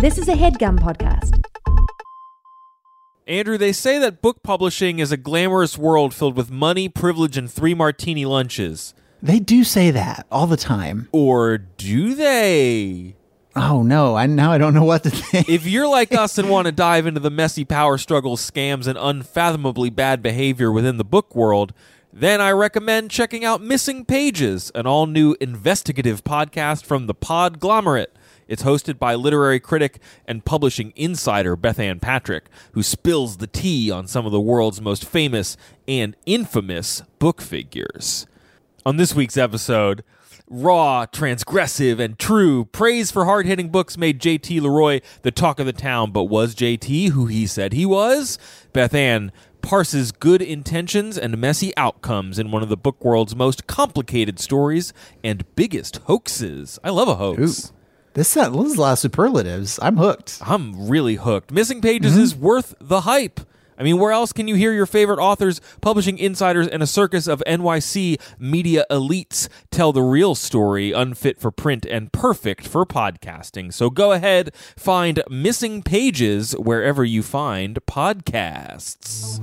This is a headgum podcast. Andrew, they say that book publishing is a glamorous world filled with money, privilege, and three martini lunches. They do say that all the time. Or do they? Oh no, I now I don't know what to think. If you're like us and want to dive into the messy power struggles, scams, and unfathomably bad behavior within the book world, then I recommend checking out Missing Pages, an all new investigative podcast from the Podglomerate. It's hosted by literary critic and publishing insider Bethanne Patrick, who spills the tea on some of the world's most famous and infamous book figures. On this week's episode, raw, transgressive, and true praise for hard hitting books made JT Leroy the talk of the town, but was JT who he said he was? Beth Ann parses good intentions and messy outcomes in one of the book world's most complicated stories and biggest hoaxes. I love a hoax. Ooh. This, uh, this is a lot of superlatives. I'm hooked. I'm really hooked. Missing Pages is worth the hype. I mean, where else can you hear your favorite authors, publishing insiders, and a circus of NYC media elites tell the real story, unfit for print and perfect for podcasting? So go ahead, find Missing Pages wherever you find podcasts.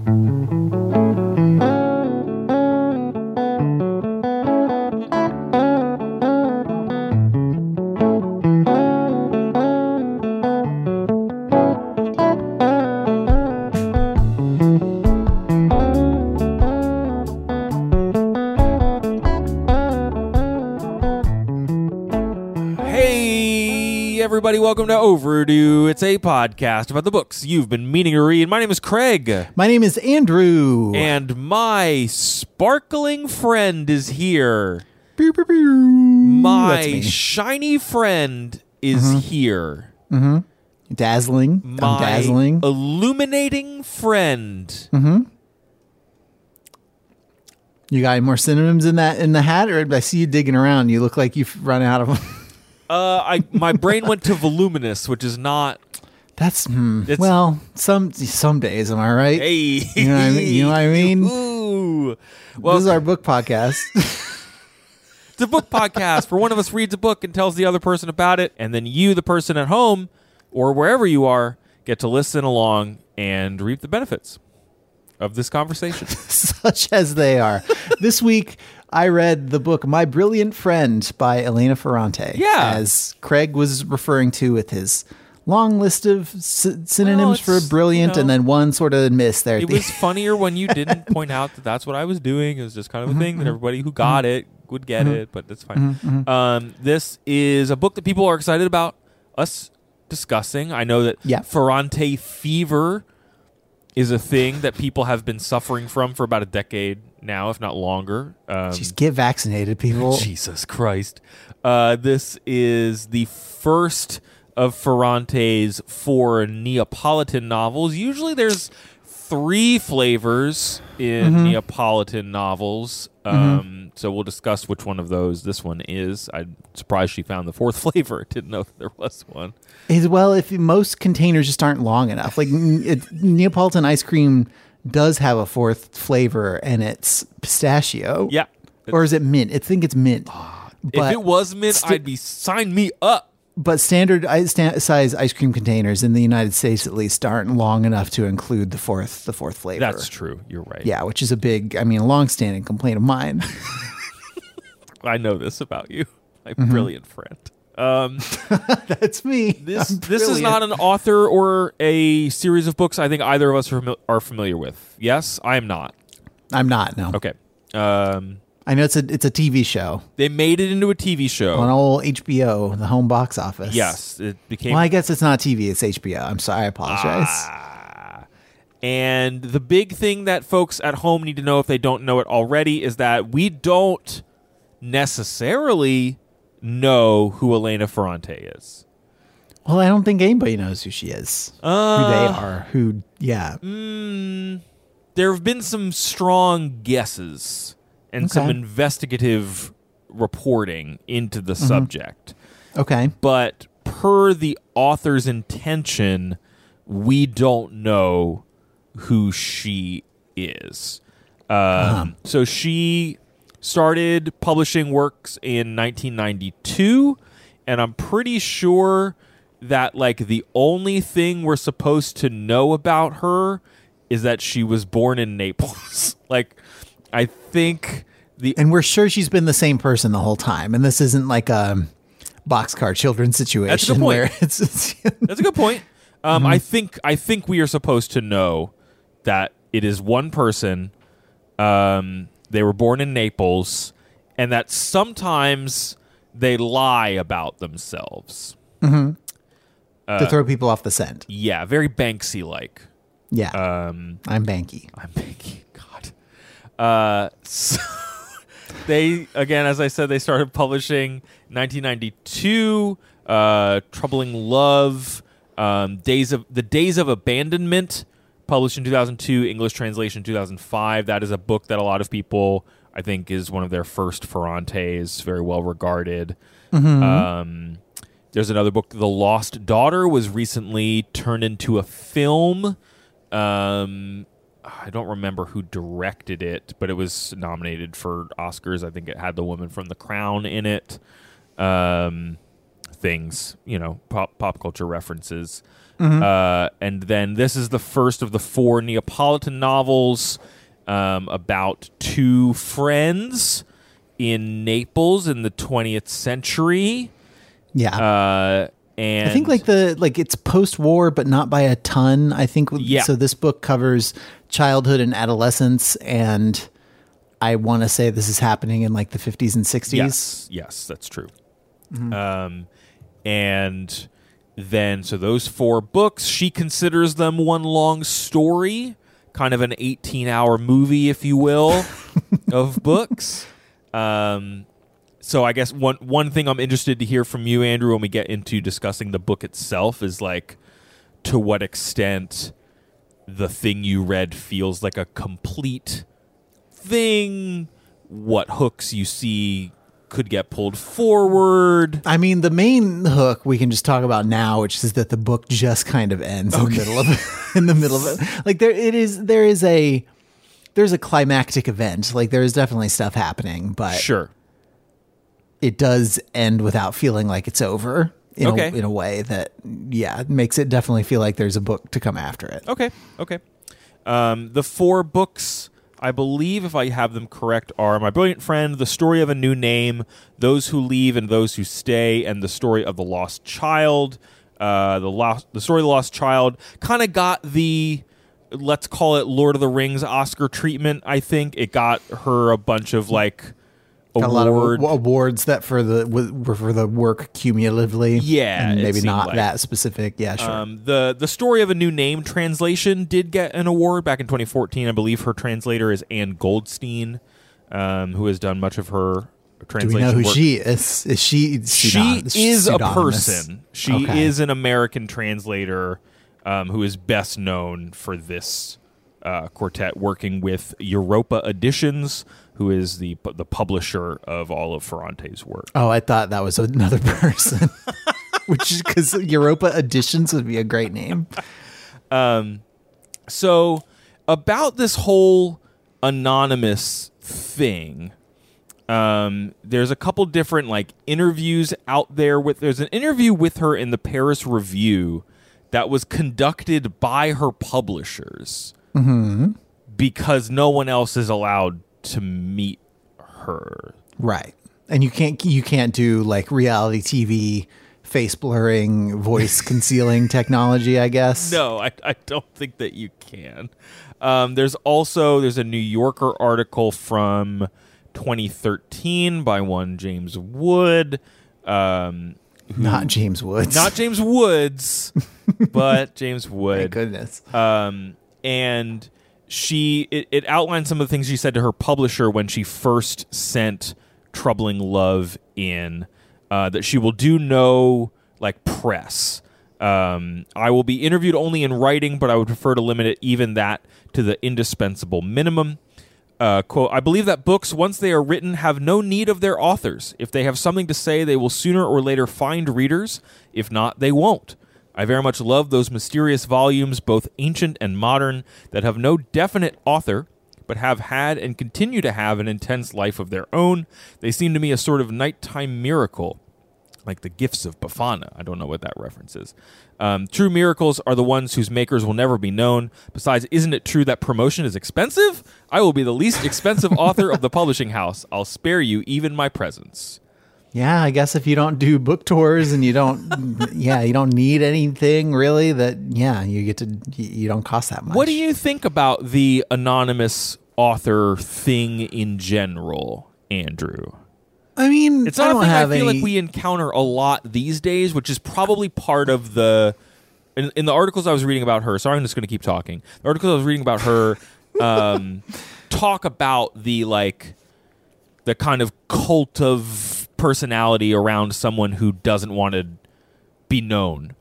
Everybody, welcome to Overdue. It's a podcast about the books you've been meaning to read. My name is Craig, My name is Andrew. and my sparkling friend is here. Pew, pew, pew. My shiny friend is mm-hmm. here. Mm-hmm. dazzling. My I'm dazzling. illuminating friend. Mm-hmm. You got any more synonyms in that in the hat, or I see you digging around? You look like you've run out of them. Uh, I my brain went to voluminous, which is not. That's hmm. It's- well, some some days, am I right? Hey, You know what I mean? You know what I mean? Ooh. Well, this is our book podcast. It's a book podcast where one of us reads a book and tells the other person about it, and then you, the person at home or wherever you are, get to listen along and reap the benefits of this conversation. such as they are. this week, I read the book My Brilliant Friend by Elena Ferrante. Yeah. As Craig was referring to with his long list of sy- synonyms Well, for brilliant you and then one sort of miss there. it the- was funnier when you didn't point out that that's what I was doing. It was just kind of a mm-hmm, thing Mm-hmm, that everybody who mm-hmm. got it would get mm-hmm. it, but that's fine. Um, this is a book that people are excited about us discussing. I know that Yeah. Ferrante fever is a thing that people have been suffering from for about a decade now, if not longer. Um, Just get vaccinated, people. Jesus Christ. Uh, this is the first of Ferrante's four Neapolitan novels. Usually there's three flavors in Mm-hmm. Neapolitan novels. Um, So we'll discuss which one of those this one is. I'm surprised she found the fourth flavor. Didn't know there was one. Is well, if most containers just aren't long enough, like it, Neapolitan ice cream does have a fourth flavor, and it's pistachio. Yeah. or is it mint? I think it's mint. if it was mint, sti- I'd be sign me up. But standard i- sta- size ice cream containers in the United States, at least, aren't long enough to include the fourth the fourth flavor. That's true. You're right. Yeah, which is a big, I mean, a long-standing complaint of mine. I know this about you, my Mm-hmm. brilliant friend. Um, That's me. This I'm this is brilliant. not an author or a series of books I think either of us are, fami- are familiar with. Yes, I am not. I'm not. No. Okay. Um, I know it's a it's a TV show they made it into a TV show. on old HBO, the home box office. yes, it became. Well, I guess it's not TV. It's HBO. I'm sorry. I apologize. Ah. and the big thing that folks at home need to know if they don't know it already is that we don't necessarily know who Elena Ferrante is. well, I don't think anybody knows who she is. who they Uh, are. Who? Yeah. Mm, there have been some strong guesses and some investigative reporting into the subject. Okay. But per the author's intention, we don't know who she is. Um, So she started publishing works in 1992, and I'm pretty sure that like the only thing we're supposed to know about her is that she was born in Naples. like I think the And we're sure she's been the same person the whole time. And this isn't like a boxcar children situation point. where it's, it's That's a good point. Um, I think I think we are supposed to know that it is one person. Um, they were born in Naples, and that sometimes they lie about themselves. to throw people off the scent. Yeah, very Banksy like. Yeah. Um, I'm Banky. I'm thinking, God. Uh, so they again, as I said, they started publishing 1992. Uh, Troubling Love, um, Days of the Days of Abandonment, published in 2002. English translation 2005. That is a book that a lot of people, I think, is one of their first Ferrantes. Very well regarded. Um, there's another book, The Lost Daughter, was recently turned into a film. Um, I don't remember who directed it, but it was nominated for Oscars. I think it had the woman from The Crown in it. Um, things, you know, pop pop culture references. Uh, and then this is the first of the four Neapolitan novels um, about two friends in Naples in the 20th century. Yeah. Uh, and I think like the like it's post war, but not by a ton. I think Yeah. so. This book covers childhood and adolescence, and I want to say this is happening in like the 50s and 60s. Yes, yes, that's true. Um, and then so those four books, she considers them one long story, kind of an eighteen-hour movie, if you will, of books. Um, so I guess one one thing I'm interested to hear from you, Andrew, when we get into discussing the book itself, is like to what extent the thing you read feels like a complete thing, what hooks you see could get pulled forward. I mean, the main hook we can just talk about now, which is that the book just kind of ends in the middle of it, in the middle of it. Like there, it is. There is a there's a climactic event. Like there is definitely stuff happening, but Sure. it does end without feeling like it's over. In, Okay. a, in a way that, yeah, it makes it definitely feel like there's a book to come after it. Okay. Okay. Um, the four books, I believe, if I have them correct, are My Brilliant Friend, The Story of a New Name, Those Who Leave and Those Who Stay, and The Story of the Lost Child. Uh, the lost, the story of the lost child kind of got the let's call it Lord of the Rings Oscar treatment. I think it got her a bunch of like Got a lot of awards that for the were for the work cumulatively. Yeah, and maybe not like. that specific. Yeah, sure. Um, the the story of a new name translation did get an award back in 2014. I believe her translator is Ann Goldstein, um, who has done much of her Do translation. we know who work. she is? Is she? She is a person. She Okay. is an American translator um, who is best known for this uh, quartet, working with Europa Editions, who is the the publisher of all of Ferrante's work. Oh, I thought that was another person. Which is because Europa Editions would be a great name. Um, So, about this whole anonymous thing, um, there's a couple different like interviews out there. With there's an interview with her in the Paris Review that was conducted by her publishers because no one else is allowed to meet her. Right. And you can't you can't do like reality TV face blurring, voice concealing technology, I guess. No, I, I don't think that you can. Um, there's also there's a New Yorker article from 2013 by one James Wood, um, Not James Woods. not James Woods, but James Thank Wood. goodness. Um, and she it, it outlined some of the things she said to her publisher when she first sent troubling love in uh, that she will do no like press. Um, i will be interviewed only in writing but i would prefer to limit it even that to the indispensable minimum. Uh, quote i believe that books once they are written have no need of their authors. If they have something to say they will sooner or later find readers. If not they won't I very much love those mysterious volumes, both ancient and modern, that have no definite author, but have had and continue to have an intense life of their own. They seem to me a sort of nighttime miracle. like the gifts of Befana. I don't know what that reference is. Um, true miracles are the ones whose makers will never be known. Besides, isn't it true that promotion is expensive? I will be the least expensive author of the publishing house. I'll spare you even my presence. Yeah, I guess if you don't do book tours and you don't, yeah, you don't need anything really. That yeah, you get to you don't cost that much. What do you think about the anonymous author thing in general, Andrew? I mean, It's I not thing I feel any. like we encounter a lot these days, which is probably part of the. In, in the articles I was reading about her, sorry, I'm just going to keep talking. The articles I was reading about her um, talk about the like the kind of cult of personality around someone who doesn't want to be known,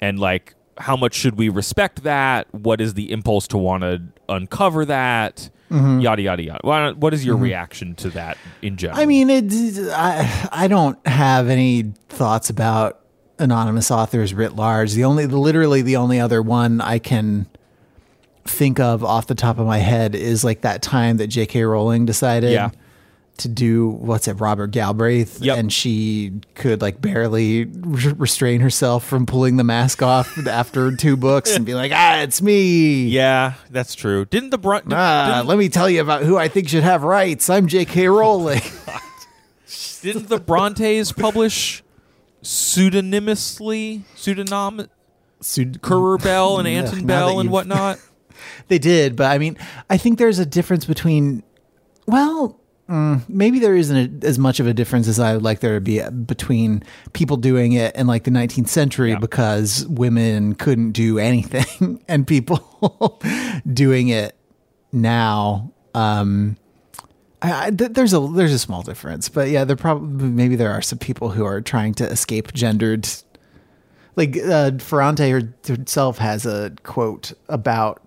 and like how much should we respect that? What is the impulse to want to uncover that? Mm-hmm. Yada yada yada. Why- What is your reaction to that in general? I mean, it, I I don't have any thoughts about anonymous authors writ large. The only, literally, the only other one I can think of off the top of my head is like that time that J.K. Rowling decided Yeah. To do what's it, Robert Galbraith, Yep. and she could like barely re- restrain herself from pulling the mask off after two books and be like, ah, it's me. Yeah, that's true. Didn't the Brunt? Ah, let me tell you about who I think should have rights. I'm J.K. Rowling. didn't the Brontes publish pseudonymously pseudonym Sud- Currer Bell and Anton now Bell and whatnot? They did, but I mean, I think there's a difference between. Well, mm, maybe there isn't a, as much of a difference as I would like there to be between people doing it in like the 19th century Yeah. because women couldn't do anything, and people doing it now. Um, I, I, th- there's a there's a small difference, but yeah, there probably maybe there are some people who are trying to escape gendered. Like uh, Ferrante herself has a quote about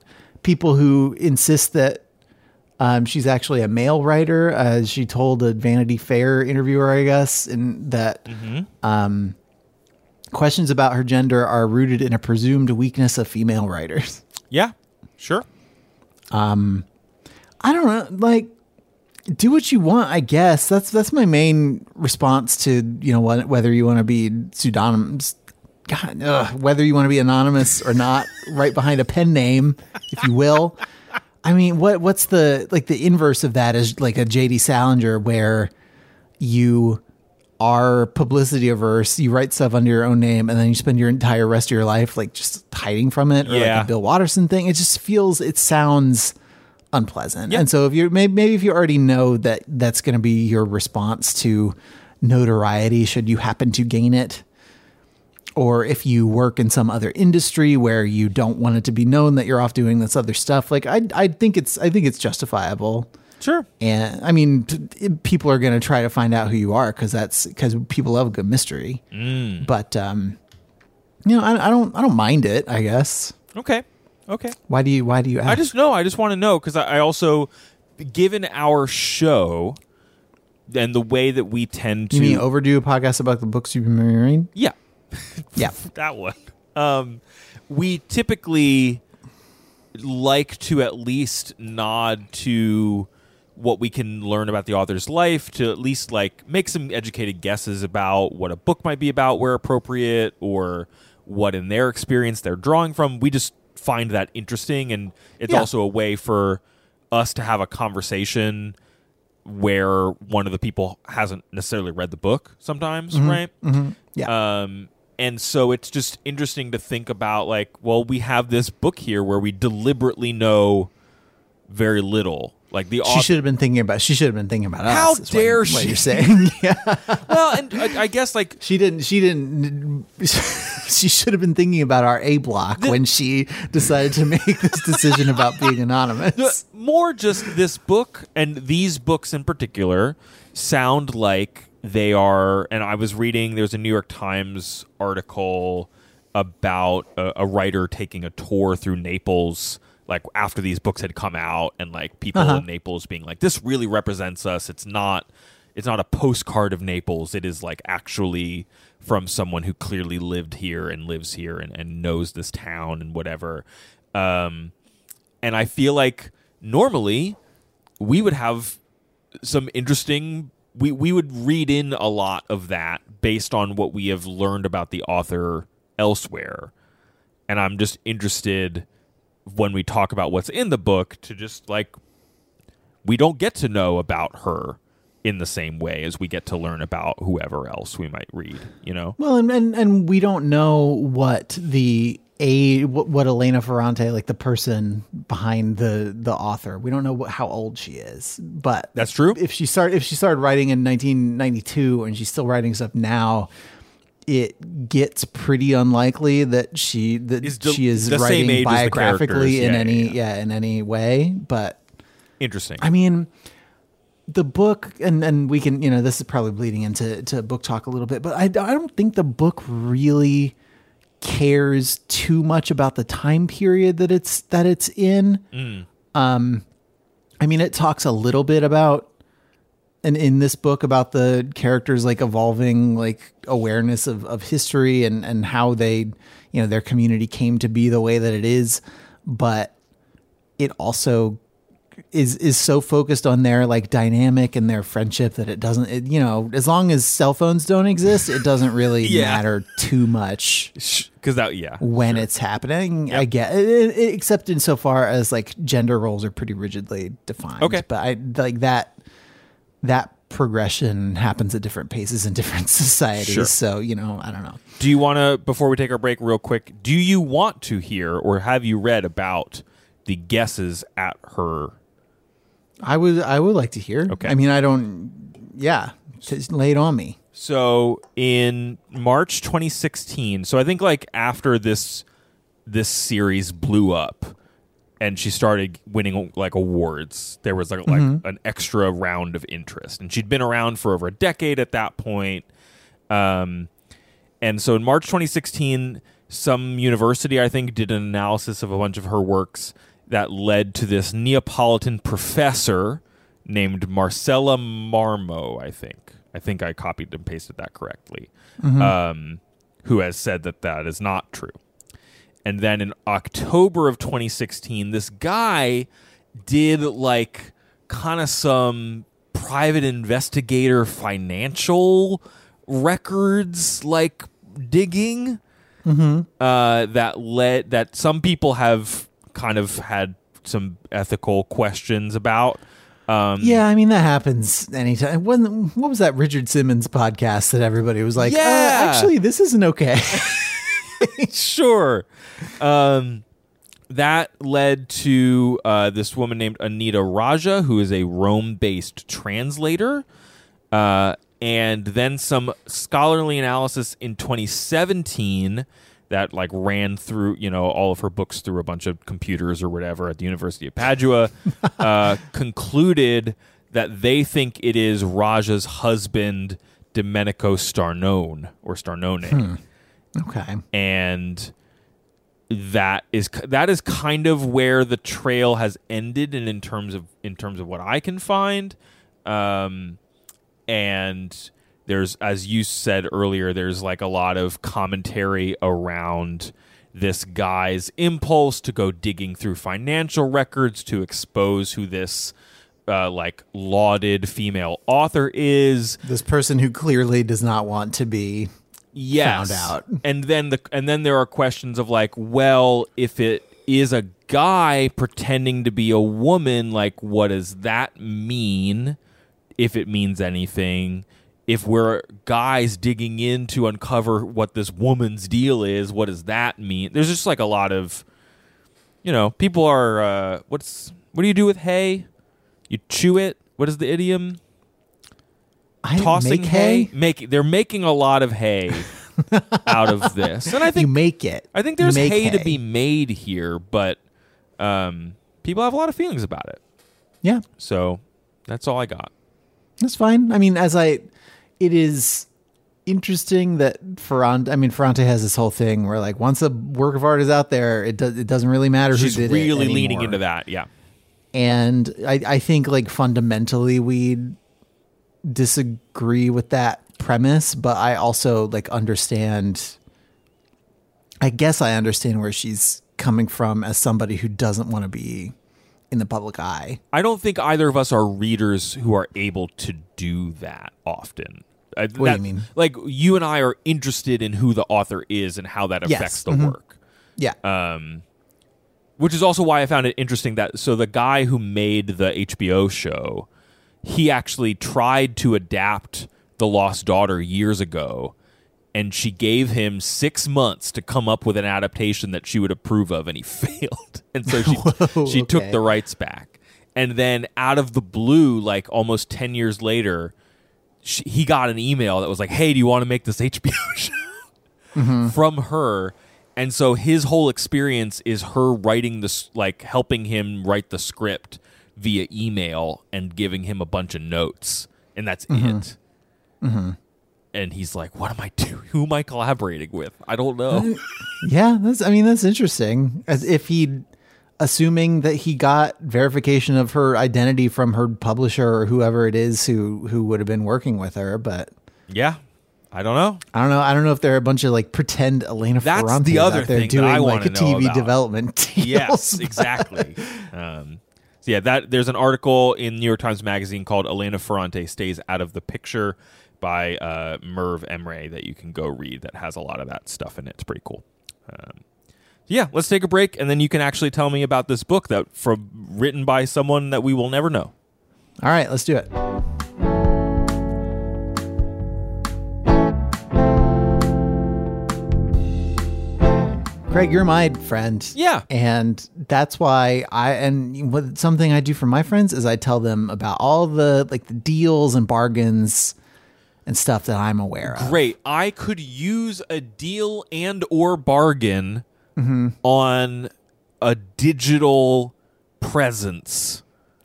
people who insist that um, she's actually a male writer. Uh, she told a Vanity Fair interviewer, I guess, and that um, questions about her gender are rooted in a presumed weakness of female writers. Yeah, sure. I don't know, like do what you want, I guess. That's that's my main response to, you know, what whether you want to be pseudonymous God, ugh, whether you want to be anonymous or not, right behind a pen name, if you will. I mean, what what's the like the inverse of that is like a JD Salinger where you are publicity averse, you write stuff under your own name, and then you spend your entire rest of your life like just hiding from it, or Yeah. like a Bill Watterson thing. It just feels, it sounds unpleasant. Yeah. And so if you're maybe, maybe if you already know that that's going to be your response to notoriety, should you happen to gain it, or if you work in some other industry where you don't want it to be known that you're off doing this other stuff, like I, I think it's, I think it's justifiable. Sure. And I mean, p- people are going to try to find out who you are because that's because people love a good mystery. Mm. But um, you know, I, I don't, I don't mind it. I guess. Okay. Okay. Why do you? Why do you? Ask? I just know. I just want to know because I, I also, given our show, and the way that we tend to, You mean overdo a podcast about the books you've been reading? yeah, Yeah. that one. Um, we typically like to at least nod to what we can learn about the author's life to at least like make some educated guesses about what a book might be about where appropriate or what in their experience they're drawing from we just find that interesting and it's Yeah. also a way for us to have a conversation where one of the people hasn't necessarily read the book sometimes right Yeah. um, and so it's just interesting to think about like, well, we have this book here where we deliberately know very little. Like the she author, should have been thinking about. She should have been thinking about How us. what- dare what, she. you're saying? yeah. well, and I, I guess like She didn't. She didn't. she should have been thinking about our A block when she decided to make this decision about being anonymous. the- more just this book and these books in particular sound like they are and i was reading there's a new york times article about a, a writer taking a tour through naples like after these books had come out and like people Uh-huh. in naples being like this really represents us. It's not it's not a postcard of naples. It is like actually from someone who clearly lived here and lives here and, and knows this town and whatever. Um and I feel like normally we would have some interesting we we would read in a lot of that based on what we have learned about the author elsewhere. And I'm just interested when we talk about what's in the book to just like we don't get to know about her in the same way as we get to learn about whoever else we might read, you know? Well, and and, and we don't know what the a what, what Elena Ferrante, like the person behind the the author, we don't know what, how old she is. But That's true. if she started if she started writing in 1992 and she's still writing stuff now, it gets pretty unlikely that she that Is the- she is writing age as the biographically in Yeah, any yeah, yeah, in any way. But Interesting. I mean, the book, and and we can, you know, this is probably bleeding into to book talk a little bit, but I, I don't think the book really cares too much about the time period that it's that it's in. Um, I mean, it talks a little bit about, and in this book about the characters like evolving like awareness of of history and and how they, you know, their community came to be the way that it is, but it also is is so focused on their like dynamic and their friendship that it doesn't it, you know as long as cell phones don't exist it doesn't really Yeah. matter too much Because that, yeah. when it's happening i get it, it, except insofar as like gender roles are pretty rigidly defined Okay. but i like that that progression happens at different paces in different societies Sure. so you know i don't know Do you want to, before we take our break, real quick, do you want to hear or have you read about the guesses at her? I would i would like to hear Okay. i mean i don't yeah just lay it on me So in March 2016, so I think like after this this series blew up and she started winning like awards, there was like, like an extra round of interest, and she'd been around for over a decade at that point. Um, and so in March 2016, some university I think did an analysis of a bunch of her works that led to this Neapolitan professor named Marcella Marmo. I think I think I copied and pasted that correctly. Um, who has said that that is not true. And then in October of 2016, this guy did like kind of some private investigator financial records like digging uh, that led that some people have kind of had some ethical questions about. Um, Yeah, I mean that happens anytime. When what was that Richard Simmons podcast that everybody was like, Yeah. uh, actually, this isn't okay. sure. Um, that led to uh, this woman named Anita Raja, who is a Rome based translator. Uh, and then some scholarly analysis in 2017 that like ran through you know all of her books through a bunch of computers or whatever at the University of Padua uh, concluded that they think it is Raja's husband Domenico Starnone or Starnone. Okay, and that is that is kind of where the trail has ended and in terms of in terms of what I can find. Um and there's as you said earlier there's like a lot of commentary around this guy's impulse to go digging through financial records to expose who this uh, like lauded female author is this person who clearly does not want to be. yes. found out. And then the and then there are questions of like, well, if it is a guy pretending to be a woman, like what does that mean? If it means anything. If we're guys digging in to uncover what this woman's deal is, what does that mean? There's just like a lot of you know, people are uh what's what do you do with hay? You chew it? What is the idiom? I tossing make hay. Make they're making a lot of hay out of this, and I think You make it. I think there's make hay, to be made here, but um, people have a lot of feelings about it. Yeah, So that's all I got. that's fine. I mean, as I, it is interesting that Ferrante. I mean, Ferrante has this whole thing where like once a work of art is out there, it does. It doesn't really matter She's who did really leaning into that. Yeah. and I, I think like fundamentally we disagree with that premise but i also like understand i guess i understand where she's coming from as somebody who doesn't want to be in the public eye. I don't think either of us are readers who are able to do that often. Uh, What do you mean? Like you and I are interested in who the author is and how that Yes. affects the Mhm. work. Yeah. Um, which is also why I found it interesting that so the guy who made the HBO show, he actually tried to adapt The Lost Daughter years ago, and she gave him six months to come up with an adaptation that she would approve of, and he failed. And so she Whoa, she took the rights back, and then out of the blue, like almost ten years later. She, he got an email that was like, "Hey, do you want to make this HBO show?" Mm-hmm. from her. And so his whole experience is her writing this like helping him write the script via email and giving him a bunch of notes. And that's it. Mm-hmm. Mm-hmm. And he's like what am i doing who am i collaborating with? I don't know. Yeah, that's. I mean, that's interesting. As if he, assuming that he got verification of her identity from her publisher or whoever it is who who would have been working with her. But yeah i don't know I don't know. I don't know if there are a bunch of like pretend Elena That's Ferrantes the other out there thing doing I like a TV about. development. Deals. yes exactly um, so yeah that there's an article in new york times magazine called elena ferrante stays out of the picture by uh, merve emre that you can go read that has a lot of that stuff in it it's pretty cool um, yeah let's take a break and then you can actually tell me about this book that from written by someone that we will never know All right, let's do it. Craig, you're my friend. Yeah. And that's why I and what something I do for my friends is I tell them about all the like the deals and bargains and stuff that I'm aware of. great i could use a deal and or bargain Mm-hmm. on a digital presence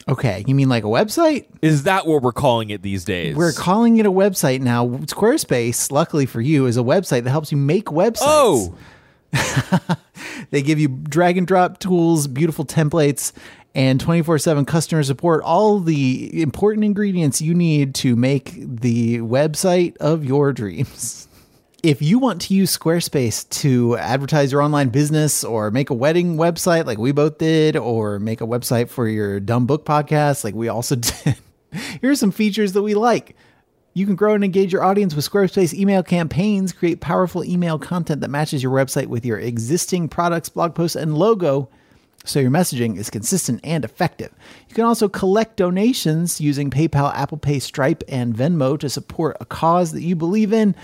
Okay, you mean like a website? is that what we're calling it these days We're calling it a website now. Squarespace, luckily for you, is a website that helps you make websites. oh They give you drag and drop tools, beautiful templates, and 24 7 customer support. All the important ingredients you need to make the website of your dreams. If you want to use Squarespace to advertise your online business or make a wedding website like we both did, or make a website for your dumb book podcast like we also did, here are some features that we like. You can grow and engage your audience with Squarespace email campaigns, create powerful email content that matches your website with your existing products, blog posts, and logo so your messaging is consistent and effective. You can also collect donations using PayPal, Apple Pay, Stripe, and Venmo to support a cause that you believe in.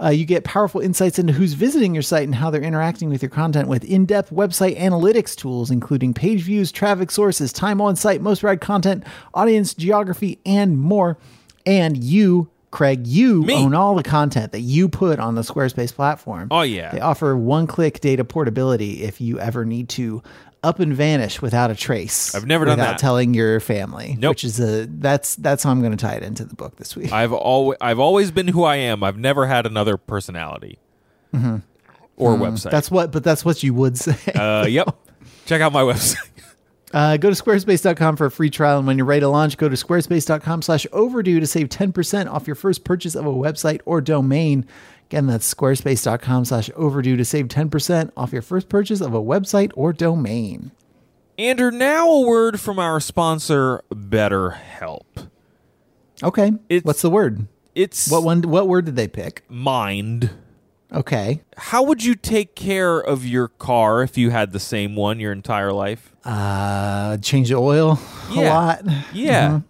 Uh, you get powerful insights into who's visiting your site and how they're interacting with your content with in depth website analytics tools, including page views, traffic sources, time on site, most read content, audience geography, and more. And you, Craig, you Me. own all the content that you put on the Squarespace platform. Oh, yeah. They offer one click data portability if you ever need to up and vanish without a trace. I've never done without that. telling your family. Nope. Which is a that's that's how I'm going to tie it into the book this week. I've always I've always been who I am. I've never had another personality or website. Mm-hmm. that's what, but that's what you would say. uh, yep. Check out my website. Uh, go to squarespace.com for a free trial, and when you're ready to launch, go to squarespace.com slash overdue to save 10% off your first purchase of a website or domain. Again, that's squarespace.com slash overdue to save 10% off your first purchase of a website or domain. Andrew, now a word from our sponsor, BetterHelp. Okay. It's- What's the word? It's What one? What word did they pick? mind. Okay. How would you take care of your car if you had the same one your entire life? Uh, change the oil a Yeah. lot. Yeah.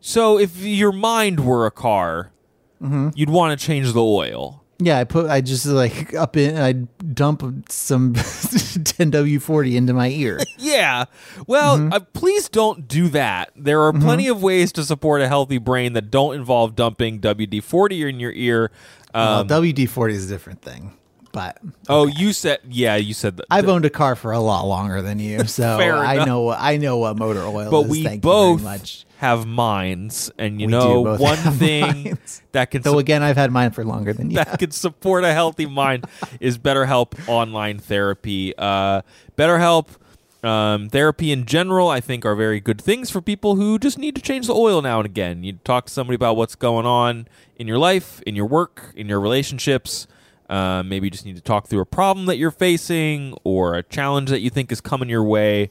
So if your mind were a car, you'd want to change the oil. Yeah, I put I just like up in I dump some 10W40 into my ear. Yeah. Well, Mm-hmm. uh, please don't do that. There are plenty of ways to support a healthy brain that don't involve dumping WD 40 in your ear. Well, Um, WD-40 is a different thing. But Oh, you said, yeah, you said that. I've owned a car for a lot longer than you, so Fair I know I know what motor oil but is. we Thank both you very much. Have minds, and you We do know both one have thing minds. that can Though su- again, I've had mine for longer than you. that can support a healthy mind is BetterHelp online therapy. Uh, BetterHelp um, therapy in general, I think, are very good things for people who just need to change the oil now and again. You talk to somebody about what's going on in your life, in your work, in your relationships. Uh, maybe you just need to talk through a problem that you're facing or a challenge that you think is coming your way.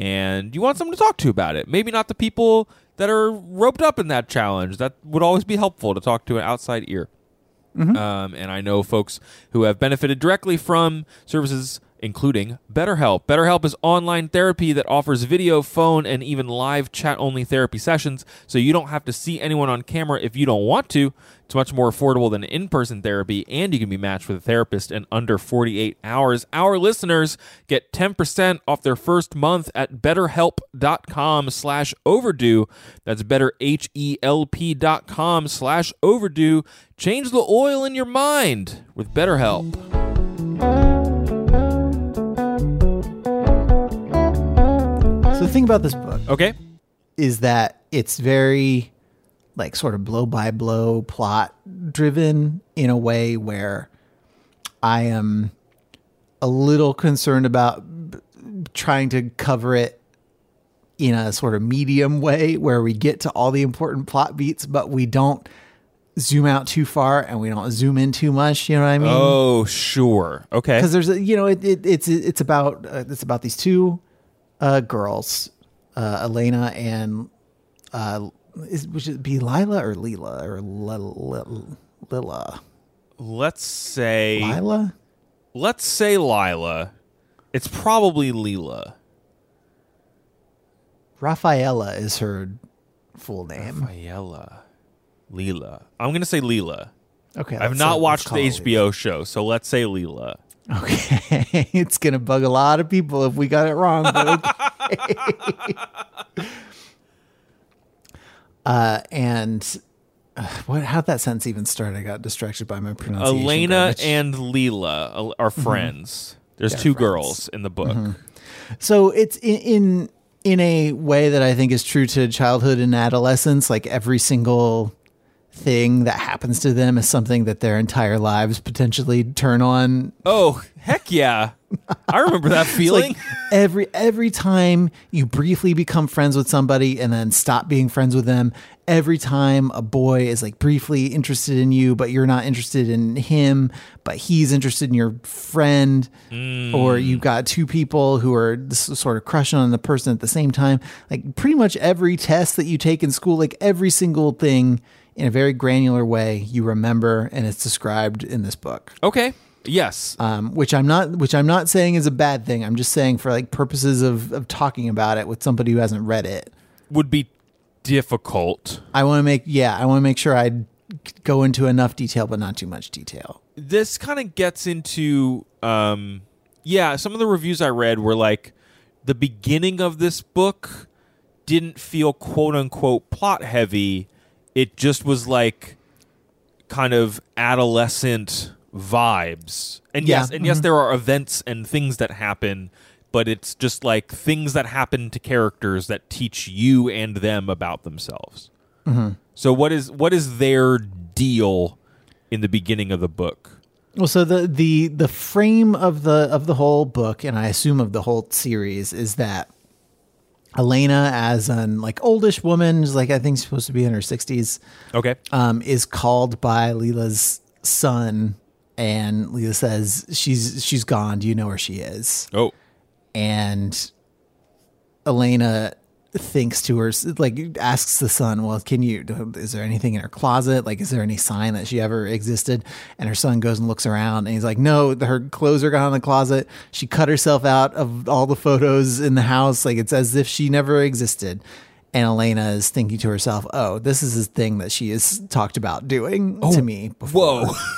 and you want someone to talk to about it. Maybe not the people that are roped up in that challenge. That would always be helpful to talk to an outside ear. Um, and I know folks who have benefited directly from services including BetterHelp. BetterHelp is online therapy that offers video, phone, and even live chat only therapy sessions, so you don't have to see anyone on camera if you don't want to. It's much more affordable than in person therapy, and you can be matched with a therapist in under 48 hours. Our listeners get 10% off their first month at betterhelp.com slash overdue. That's betterhelp.com slash overdue. Change the oil in your mind with BetterHelp. So the thing about this book Okay. is that it's very like sort of blow by blow plot driven in a way where I am a little concerned about b- trying to cover it in a sort of medium way where we get to all the important plot beats but we don't zoom out too far and we don't zoom in too much you know what i mean Oh, sure. Okay. because there's a you know it, it it's it's about uh, it's about these two uh girls uh elena and uh is which it be lila or lila or Lila? lila Let's say lila let's say Lila. It's probably Leela. rafaela is her full name Ayala. Leela. I'm gonna say Leela. okay I've not say- watched the HBO show, so let's say Leela. Okay it's gonna bug a lot of people if we got it wrong but okay uh and uh, what how'd that sentence even start i got distracted by my pronunciation Elena garbage. and Leela uh, are friends. There's Yeah, two friends. girls in the book. So it's in, in in a way that I think is true to childhood and adolescence. Like every single thing that happens to them is something that their entire lives potentially turn on. Oh, heck yeah. I remember that feeling. like every every time you briefly become friends with somebody and then stop being friends with them. Every time a boy is like briefly interested in you, but you're not interested in him, but he's interested in your friend, or hmm. you've got two people who are sort of crushing on the person at the same time. Like pretty much every test that you take in school, like every single thing in a very granular way, you remember, and it's described in this book okay. Yes. um, which I'm not which I'm not saying is a bad thing. I'm just saying for like purposes of, of talking about it with somebody who hasn't read it. Would be difficult. I want to make yeah, I want to make sure I go into enough detail but not too much detail. this kind of gets into um yeah some of the reviews i read were like the beginning of this book didn't feel quote unquote plot heavy it just was like kind of adolescent vibes. And Yeah, yes and yes mm-hmm. there are events and things that happen but it's just like things that happen to characters that teach you and them about themselves. Mm-hmm. So what is what is their deal in the beginning of the book? Well, so the the the frame of the of the whole book, and I assume of the whole series, is that Elena, as an like oldish woman, is like I think supposed to be in her sixties, okay um, is called by Leela's son, and Leela says she's she's gone. Do you know where she is? oh and Elena thinks to her like asks the son well can you is there anything in her closet? Like is there any sign that she ever existed? And her son goes and looks around and he's like no her clothes are gone in the closet. She cut herself out of all the photos in the house like it's as if she never existed. And Elena is thinking to herself oh this is a thing that she has talked about doing to me before. whoa.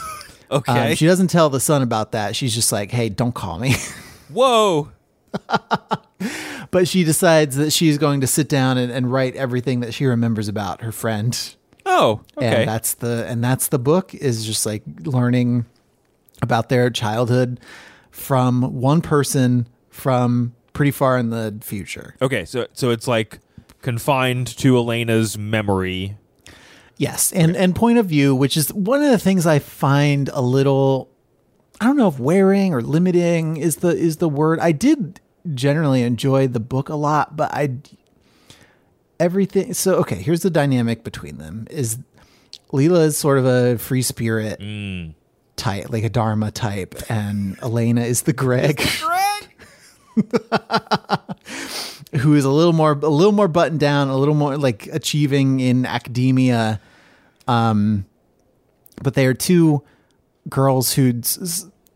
Okay. Um, she doesn't tell the son about that. She's just like hey don't call me. Whoa but she decides that she's going to sit down and, and write everything that she remembers about her friend. Oh okay. and that's the and that's the book is just like learning about their childhood from one person from pretty far in the future. Okay so so it's like confined to elena's memory. Yes and and point of view which is one of the things i find a little i don't know if wearing or limiting is the is the word. I did generally enjoy the book a lot but i everything so okay here's the dynamic between them is Leela is sort of a free spirit type like a dharma type and Elena is the Greg who is a little more a little more buttoned down, a little more like achieving in academia. Um, but they are two girls who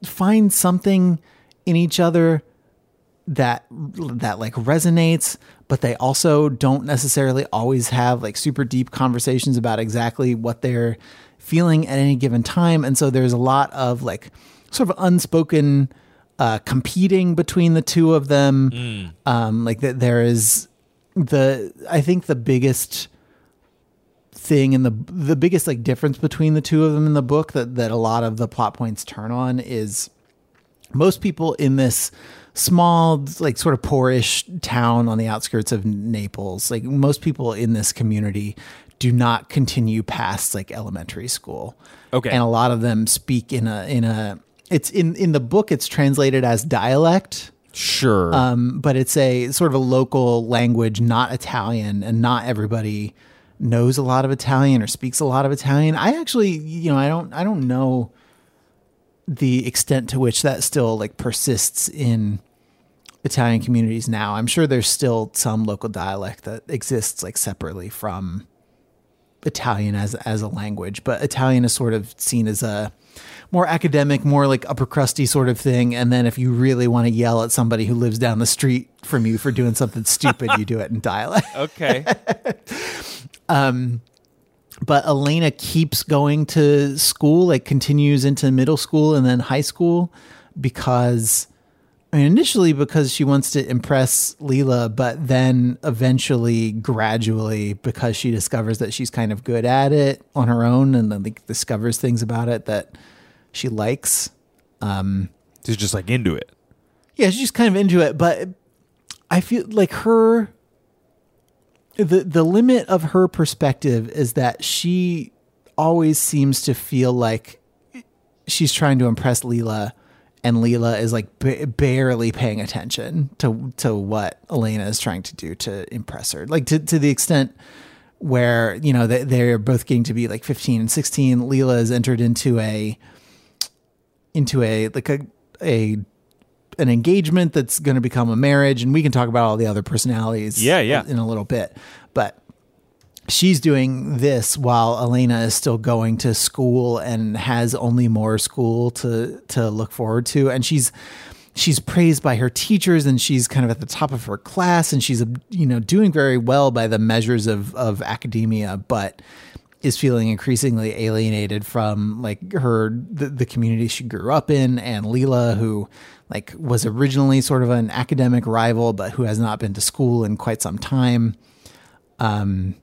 find something in each other that that like resonates but they also don't necessarily always have like super deep conversations about exactly what they're feeling at any given time. And so there's a lot of like sort of unspoken uh competing between the two of them. Um like that there is the i think the biggest thing and the the biggest like difference between the two of them in the book that that a lot of the plot points turn on is most people in this small like sort of poorish town on the outskirts of Naples like most people in this community do not continue past like elementary school Okay. and a lot of them speak in a in a it's in in the book it's translated as dialect Sure. um, but it's a sort of a local language, not Italian, and not everybody knows a lot of Italian or speaks a lot of Italian. I actually, you know, I don't, I don't know the extent to which that still like persists in Italian communities now. I'm sure there's still some local dialect that exists like separately from Italian as as a language, but Italian is sort of seen as a more academic, more like upper crusty sort of thing. And then if you really want to yell at somebody who lives down the street from you for doing something stupid, you do it in dialect. okay. Um, But Elena keeps going to school, like continues into middle school and then high school because I mean, initially because she wants to impress Lila, but then eventually, gradually, because she discovers that she's kind of good at it on her own and then like, discovers things about it that she likes. Um She's just like into it. Yeah, she's just kind of into it, but I feel like her the the limit of her perspective is that she always seems to feel like she's trying to impress Lila and Lila is like ba- barely paying attention to to what Elena is trying to do to impress her. Like to to the extent where, you know, they, they're both getting to be like 15 and 16, Lila has entered into a into a like a a an engagement that's going to become a marriage and we can talk about all the other personalities Yeah, yeah. in a little bit. But she's doing this while Elena is still going to school and has only more school to to look forward to. And she's she's praised by her teachers and she's kind of at the top of her class and she's you know doing very well by the measures of of academia. But is feeling increasingly alienated from like her the, the community she grew up in and Lila who like was originally sort of an academic rival but who has not been to school in quite some time. Um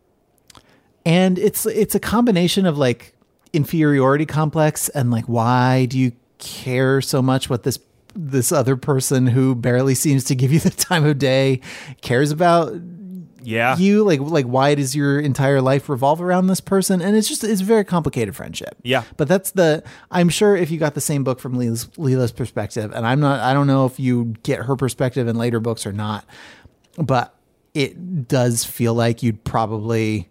and it's it's a combination of like inferiority complex and like why do you care so much what this this other person who barely seems to give you the time of day cares about Yeah. you like like why does your entire life revolve around this person and it's just it's a very complicated friendship Yeah. but that's the i'm sure if you got the same book from lila's, lila's perspective and i'm not i don't know if you get her perspective in later books or not but it does feel like you'd probably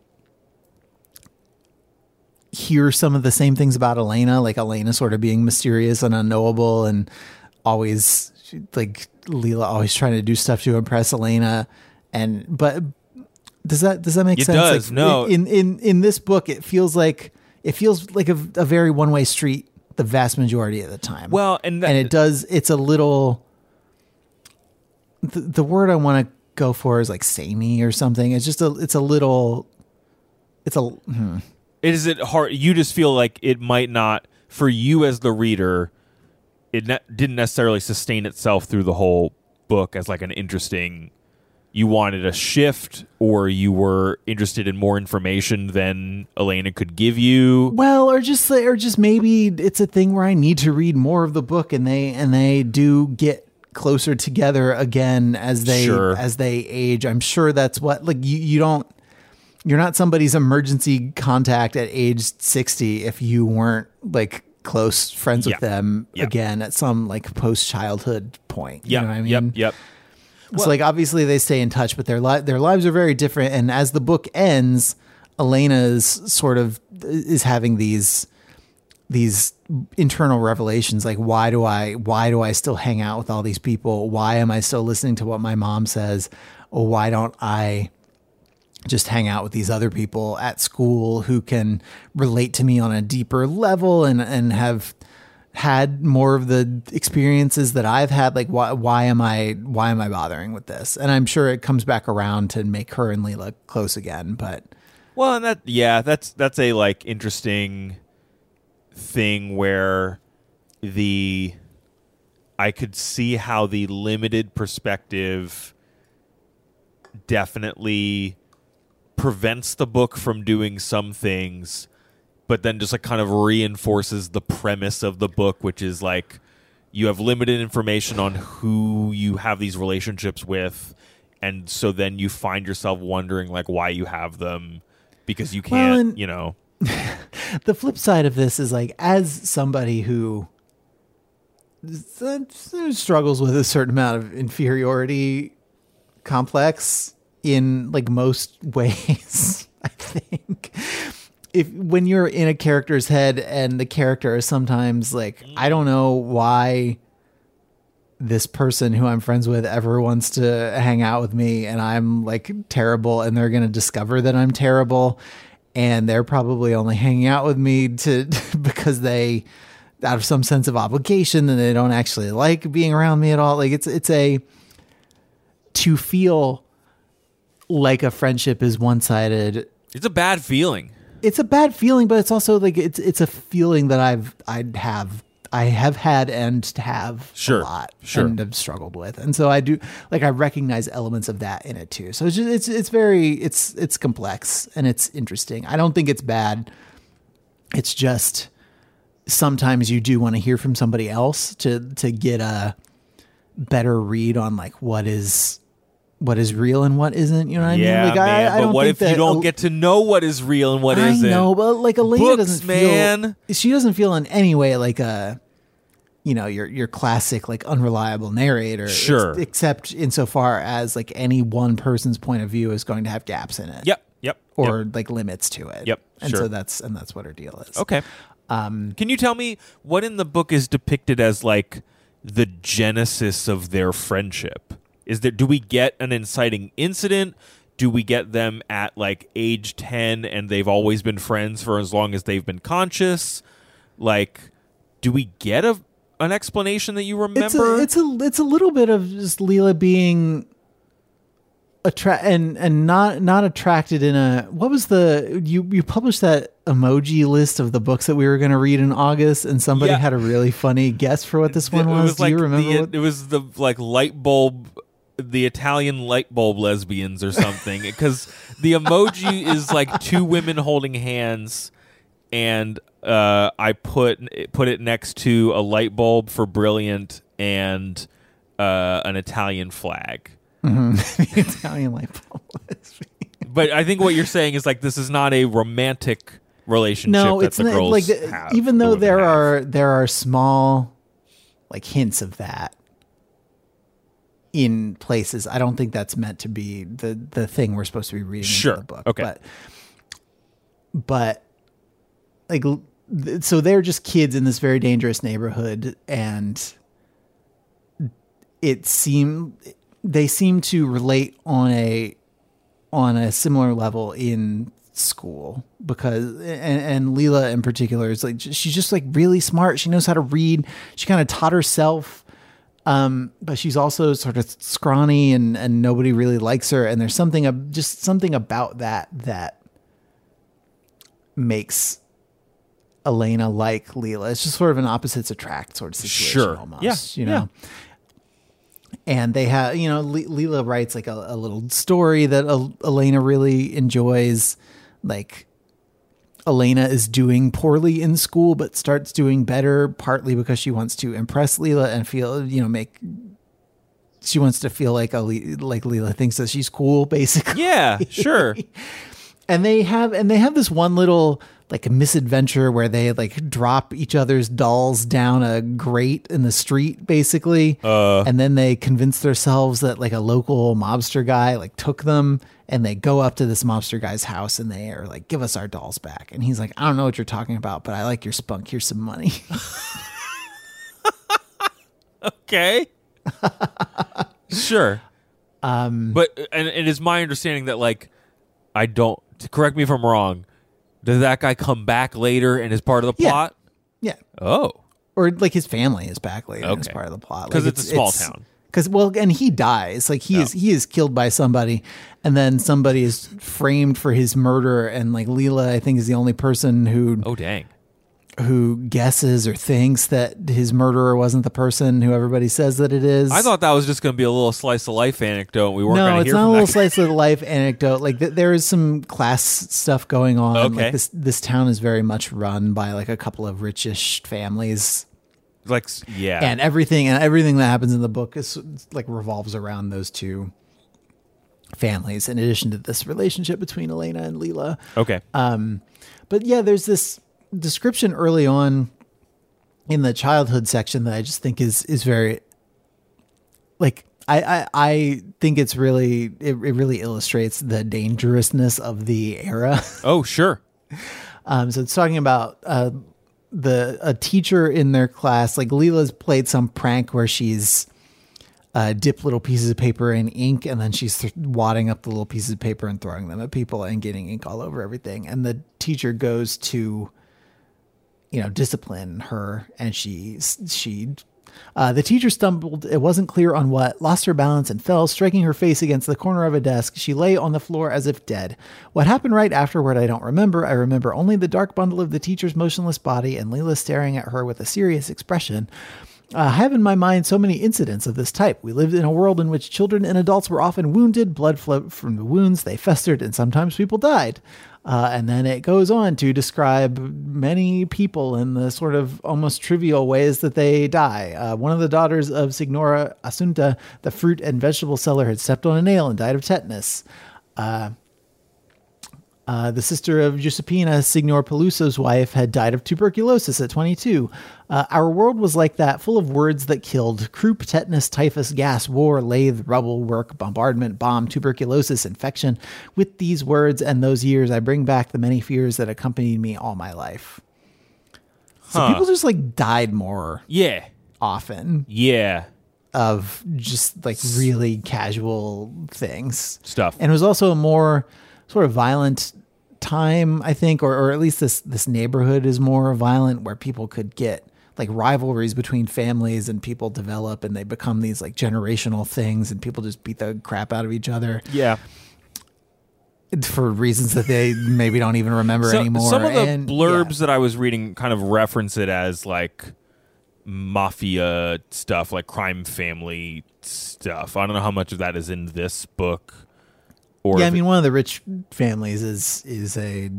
hear some of the same things about elena like elena sort of being mysterious and unknowable and always like lila always trying to do stuff to impress elena and but does that does that make It sense? does, Like, no. In in in this book, it feels like it feels like a, a very one way street the vast majority of the time. Well, and that- and it does. It's a little. The, the word I want to go for is like samey or something. It's just a. It's a little. It's a. hmm. Is it hard? You just feel like it might not, for you as the reader, it ne- didn't necessarily sustain itself through the whole book as like an interesting. You wanted a shift, or you were interested in more information than Elena could give you. Well, or just or just maybe it's a thing where I need to read more of the book, and they and they do get closer together again as they Sure. as they age. I'm sure that's what like you you don't you're not somebody's emergency contact at age 60 if you weren't like close friends Yeah. with them Yeah. again at some like post childhood point. You Yep, know what I mean? yep, yep. So like obviously they stay in touch, but their li- their lives are very different. And as the book ends, Elena's sort of is having these these internal revelations like why do I why do I still hang out with all these people? Why am I still listening to what my mom says? Or why don't I just hang out with these other people at school who can relate to me on a deeper level and and have had more of the experiences that I've had like why why am I why am I bothering with this? And I'm sure it comes back around to make her and Lila close again but Well, and that yeah, that's that's a like interesting thing where the I could see how the limited perspective definitely prevents the book from doing some things but then just like kind of reinforces the premise of the book which is like you have limited information on who you have these relationships with and so then you find yourself wondering like why you have them because you can't Well, and- you know? the flip side of this is like as somebody who uh, struggles with a certain amount of inferiority complex in like most ways i think if when you're in a character's head and the character is sometimes like i don't know why this person who I'm friends with ever wants to hang out with me and I'm like terrible and they're going to discover that I'm terrible and they're probably only hanging out with me to because they out of some sense of obligation and they don't actually like being around me at all. Like it's it's a to feel like a friendship is one-sided it's a bad feeling it's a bad feeling, but it's also like it's it's a feeling that I've I'd have I have had and have Sure, a lot sure. and have struggled with, and so I do like I recognize elements of that in it too. So it's just, it's it's very it's it's complex and it's interesting. I don't think it's bad. It's just sometimes you do want to hear from somebody else to to get a better read on like what is what is real and what isn't. You know what yeah I mean? Like man I, I but what if you don't a- get to know what is real and what I isn't know, but like Elena Books, doesn't man. feel. She doesn't feel in any way like a, you know, your your classic like unreliable narrator. Sure. except insofar as like any one person's point of view is going to have gaps in it. yep yep Or yep. like limits to it. Yep, And sure. so that's and that's what her deal is. okay um can you tell me what in the book is depicted as like the genesis of their friendship is there do we get an inciting incident do we get them at like age 10 and they've always been friends for as long as they've been conscious like do we get a an explanation that you It's remember a, it's a it's a little bit of just Lila being attract and and not not attracted in a what was the you you published that emoji list of the books that we were going to read in August and somebody Yeah. had a really funny guess for what this one It was. Do like you remember? the, what- it was the like light bulb the Italian light bulb lesbians or something because the emoji is like two women holding hands and uh, I put put it next to a light bulb for brilliant and uh, an Italian flag. the Italian light bulb. But I think what you're saying is like this is not a romantic relationship no, that it's the not girls like have, even though women there have. are there are small like hints of that in places. I don't think that's meant to be the the thing we're supposed to be reading Sure. the book. Okay. But but like th- so they're just kids in this very dangerous neighborhood and it seem they seem to relate on a on a similar level in school because and, and Lila in particular is like she's just like really smart. She knows how to read. She kind of taught herself. Um, but she's also sort of scrawny and and nobody really likes her. And there's something ab- just something about that that makes Elena like Lila. It's just sort of an opposites attract sort of situation Sure. almost. Yeah. You know and they have you know Le- Lila writes like a, a little story that El- Elena really enjoys like Elena is doing poorly in school but starts doing better partly because she wants to impress Lila and feel you know make she wants to feel like a like Lila thinks that she's cool basically Yeah, sure. and they have and they have this one little like a misadventure where they like drop each other's dolls down a grate in the street basically Uh. and then they convince themselves that like a local mobster guy like took them and they go up to this mobster guy's house and they are like give us our dolls back and he's like i don't know what you're talking about but i like your spunk here's some money Okay. sure. Um, but and it is my understanding that like I don't correct me if I'm wrong. Does that guy come back later and is part of the Yeah. plot? yeah Oh, or like his family is back later as Okay. part of the plot 'Cause Like, it's a small town. Because well and he dies like he is he is killed by somebody and then somebody is framed for his murder and like Lila I think is the only person who oh dang. who guesses or thinks that his murderer wasn't the person who everybody says that it is I thought that was just going to be a little slice of life anecdote. We weren't no, it's not a little slice of life anecdote. Like th- there is some class stuff going on. Okay. Like this this town is very much run by like a couple of richish families, like yeah. and everything and everything that happens in the book is like revolves around those two families. In addition to this relationship between Elena and Lila, okay. um, but yeah, there's this description early on in the childhood section that I just think is is very like I I, I think it's really it, it really illustrates the dangerousness of the era. oh sure. Um, so it's talking about uh, the a teacher in their class. Like Lila's played some prank where she's uh, dipped little pieces of paper in ink, and then she's th- wadding up the little pieces of paper and throwing them at people and getting ink all over everything. And the teacher goes to, you know, discipline her, and she she. Uh, the teacher stumbled. It wasn't clear on what, lost her balance and fell, striking her face against the corner of a desk. She lay on the floor as if dead. What happened right afterward, I don't remember. I remember only the dark bundle of the teacher's motionless body and Lila staring at her with a serious expression. Uh, I have in my mind so many incidents of this type. We lived in a world in which children and adults were often wounded, blood flowed from the wounds, they festered, and sometimes people died. Uh, and then it goes on to describe many people in the sort of almost trivial ways that they die. Uh, one of the daughters of Signora Assunta, the fruit and vegetable seller, had stepped on a nail and died of tetanus. Uh, the sister of Giuseppina, Signor Peluso's wife, had died of tuberculosis at 22. Uh, our world was like that, full of words that killed croup, tetanus, typhus, gas, war, lathe, rubble, work, bombardment, bomb, tuberculosis, infection. With these words and those years, I bring back the many fears that accompanied me all my life. So Huh. people just like died more Yeah. often Yeah. of just like really casual things Stuff. and it was also a more sort of violent time i think or, or at least this this neighborhood is more violent where people could get like rivalries between families and people develop and they become these like generational things and people just beat the crap out of each other yeah. for reasons that they maybe don't even remember So- anymore Some of the And, blurbs yeah. that I was reading kind of reference it as like mafia stuff, like crime family stuff. I don't know how much of that is in this book, or yeah i mean it one of the rich families is is a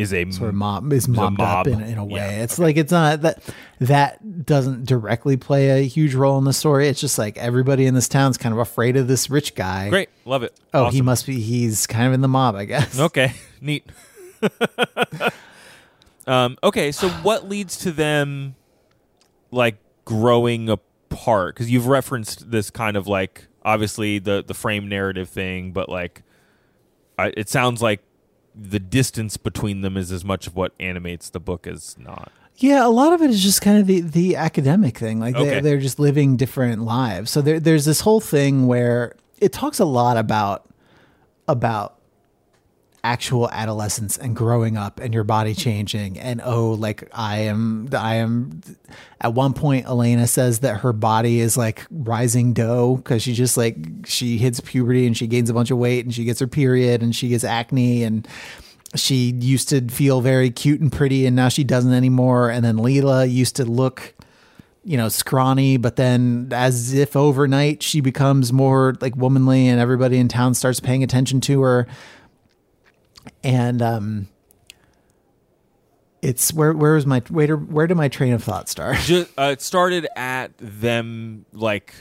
is a sort of mob is mobbed mob. up in, in a way. Yeah, It's like it's not that that doesn't directly play a huge role in the story. It's just like everybody in this town's kind of afraid of this rich guy. great. Love it. Oh, he must be. He's kind of in the mob, I guess. Okay, neat. um, okay, so what leads to them like growing apart? Because you've referenced this kind of like obviously the the frame narrative thing, but like I, it sounds like the distance between them is as much of what animates the book as not. Yeah, a lot of it is just kind of the, the academic thing. Like Okay. they, they're just living different lives. So there, there's this whole thing where it talks a lot about about actual adolescence and growing up and your body changing. And oh like i am i am at one point elena says that her body is like rising dough because she just like she hits puberty and she gains a bunch of weight and she gets her period and she gets acne and she used to feel very cute and pretty and now she doesn't anymore. And then Lila used to look you know scrawny but then as if overnight she becomes more like womanly and everybody in town starts paying attention to her and um it's where where was my where where did my train of thought start Just, uh, it started at them like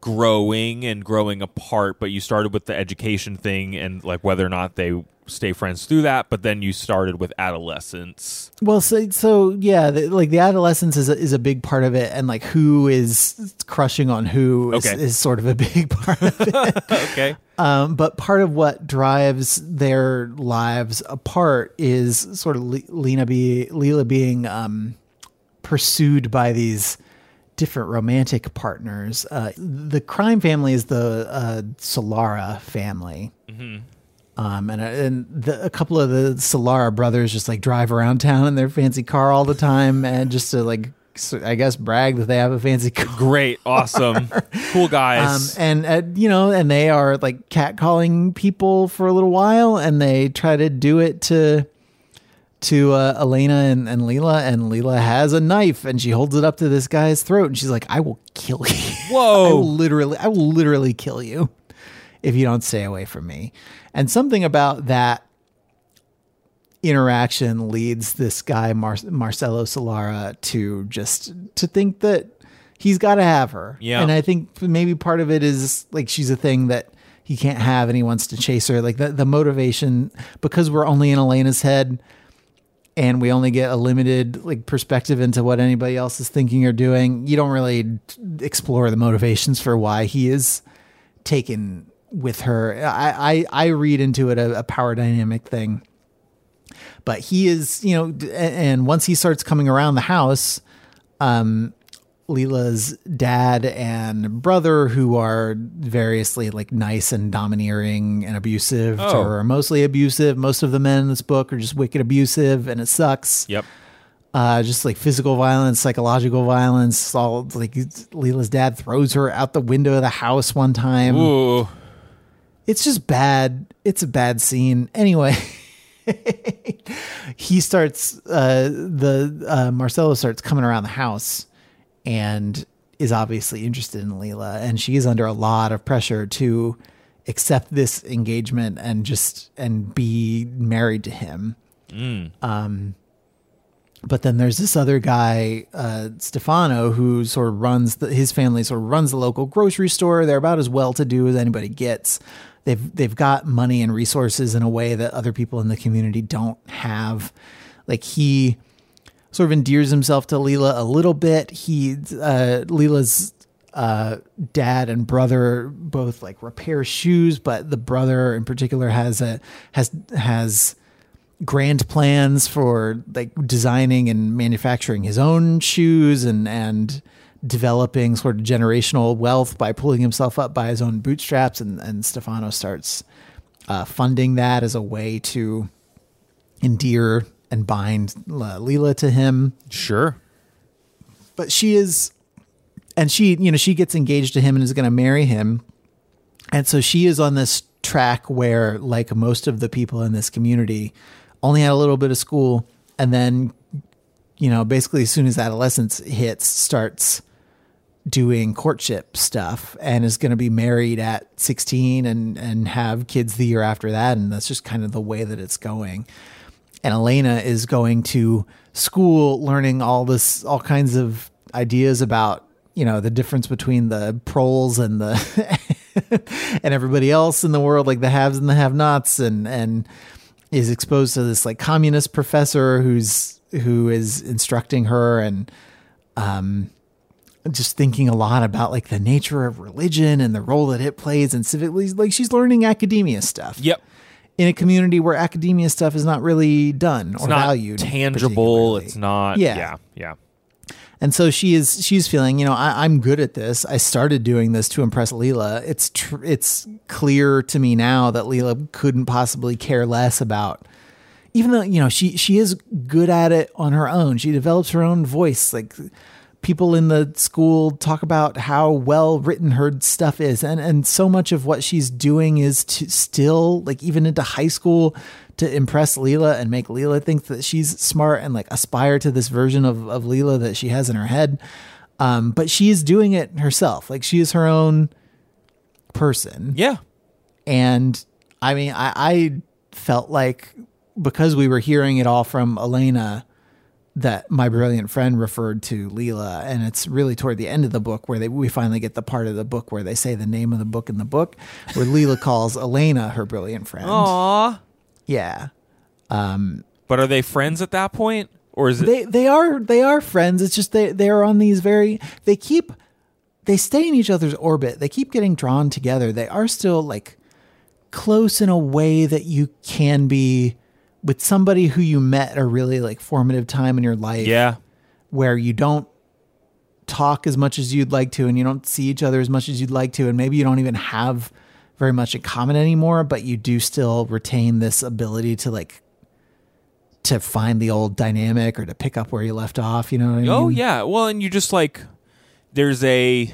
growing and growing apart, but you started with the education thing and like whether or not they stay friends through that, but then you started with adolescence. Well, so so yeah, the, like the adolescence is a, is a big part of it, and like who is crushing on who is, Okay. is sort of a big part of it. Okay. Um, but part of what drives their lives apart is sort of Le- Lena be Lila being um, pursued by these different romantic partners. Uh, the crime family is the uh, Solara family. Um, and and the, a couple of the Solara brothers just like drive around town in their fancy car all the time, and just to like, I guess, brag that they have a fancy car. Great. Awesome. cool Um, guys. and uh, you know, and they are like catcalling people for a little while, and they try to do it to to uh, Elena and, and Lila, and Lila has a knife, and she holds it up to this guy's throat, and she's like, "I will kill you. Whoa. I will literally, I will literally kill you if you don't stay away from me." And something about that interaction leads this guy Mar- Marcello Solara to just to think that he's got to have her. Yeah. And I think maybe part of it is like she's a thing that he can't have and he wants to chase her. Like the the motivation because we're only in Elena's head and we only get a limited like perspective into what anybody else is thinking or doing. You don't really explore the motivations for why he is taken with her. I I, I read into it a, a power dynamic thing but he is you know and once he starts coming around the house um Lila's dad and brother who are variously like nice and domineering and abusive Oh. are mostly abusive most of the men in this book are just wicked abusive and it sucks yep. uh, just like physical violence, psychological violence. All like Lila's dad throws her out the window of the house one time. Ooh. It's just bad. It's a bad scene. Anyway, he starts uh the uh Marcello starts coming around the house and is obviously interested in Lila and she is under a lot of pressure to accept this engagement and just and be married to him. Um but then there's this other guy, uh, Stefano, who sort of runs the, his family sort of runs the local grocery store. They're about as well to do as anybody gets. They've they've got money and resources in a way that other people in the community don't have. Like he sort of endears himself to Lila a little bit. He uh, Lila's uh, dad and brother both like repair shoes, but the brother in particular has a has has grand plans for like designing and manufacturing his own shoes and and developing sort of generational wealth by pulling himself up by his own bootstraps. And and Stefano starts uh, funding that as a way to endear and bind uh, Lila to him. Sure. but she is and she you know she gets engaged to him and is going to marry him. And so she is on this track where like most of the people in this community only had a little bit of school and then you know basically as soon as adolescence hits starts doing courtship stuff and is going to be married at 16 and and have kids the year after that and that's just kind of the way that it's going. And Elena is going to school learning all this all kinds of ideas about you know the difference between the proles and the and everybody else in the world like the haves and the have nots and and is exposed to this like communist professor who's who is instructing her and um just thinking a lot about like the nature of religion and the role that it plays and civically like she's learning academia stuff Yep. in a community where academia stuff is not really done or It's not valued tangible. It's not. Yeah. Yeah. Yeah. And so she is she's feeling you know I, i'm good at this. I started doing this to impress lila. It's tr- it's clear to me now that lila couldn't possibly care less about even though you know she she is good at it on her own. She develops her own voice. Like people in the school talk about how well written her stuff is. And and so much of what she's doing is to still like even into high school to impress Lila and make Lila think that she's smart and like aspire to this version of of Lila that she has in her head um but she is doing it herself like she is her own person Yeah. and I mean, I, I felt like because we were hearing it all from Elena, that my brilliant friend referred to Lila, and it's really toward the end of the book where they we finally get the part of the book where they say the name of the book in the book, where Lila calls Elena her brilliant friend. Aw. Yeah. Um, but are they friends at that point, or is it? They they are they are friends. It's just they they are on these very they keep they stay in each other's orbit. They keep getting drawn together. They are still like close in a way that you can be with somebody who you met at a really like formative time in your life. yeah. where you don't talk as much as you'd like to and you don't see each other as much as you'd like to and maybe you don't even have very much in common anymore but you do still retain this ability to like to find the old dynamic or to pick up where you left off you know what I mean? Oh yeah. Well, and you just like there's a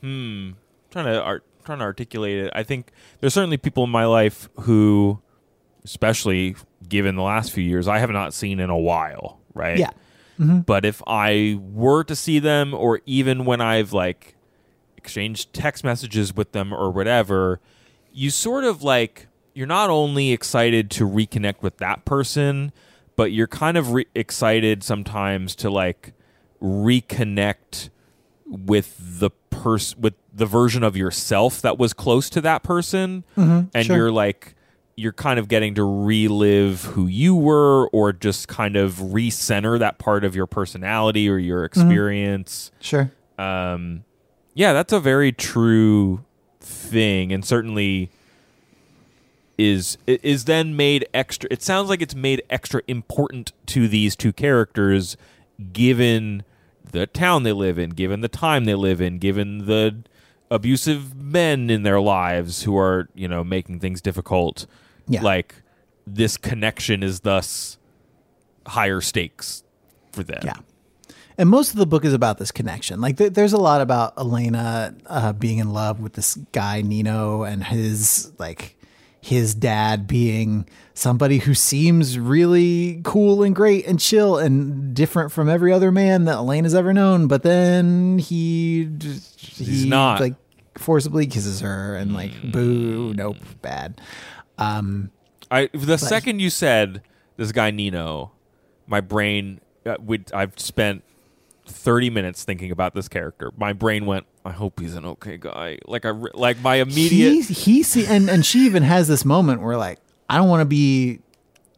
hmm trying to art trying to articulate it. I think there's certainly people in my life who, especially given the last few years, I have not seen in a while. Right. yeah But if I were to see them, or even when I've like exchanged text messages with them or whatever, you sort of like you're not only excited to reconnect with that person, but you're kind of re- excited sometimes to like reconnect with the person with the version of yourself that was close to that person. And sure. you're like you're kind of getting to relive who you were or just kind of recenter that part of your personality or your experience. Sure. Um, yeah, that's a very true thing, and certainly is is then made extra. It sounds like it's made extra important to these two characters, given the town they live in, given the time they live in, given the abusive men in their lives who are you know making things difficult. Yeah. Like this connection is thus higher stakes for them. yeah and most of the book is about this connection like th- there's a lot about elena uh, being in love with this guy nino and his like his dad being somebody who seems really cool and great and chill and different from every other man that Elena's ever known. But then he, he He's not. like forcibly kisses her and like boo, nope, bad. Um, I the second you said this guy Nino, my brain uh, would I've spent 30 minutes thinking about this character. My brain went, I hope he's an okay guy. Like I re- like my immediate he, he see, and and she even has this moment where like I don't want to be,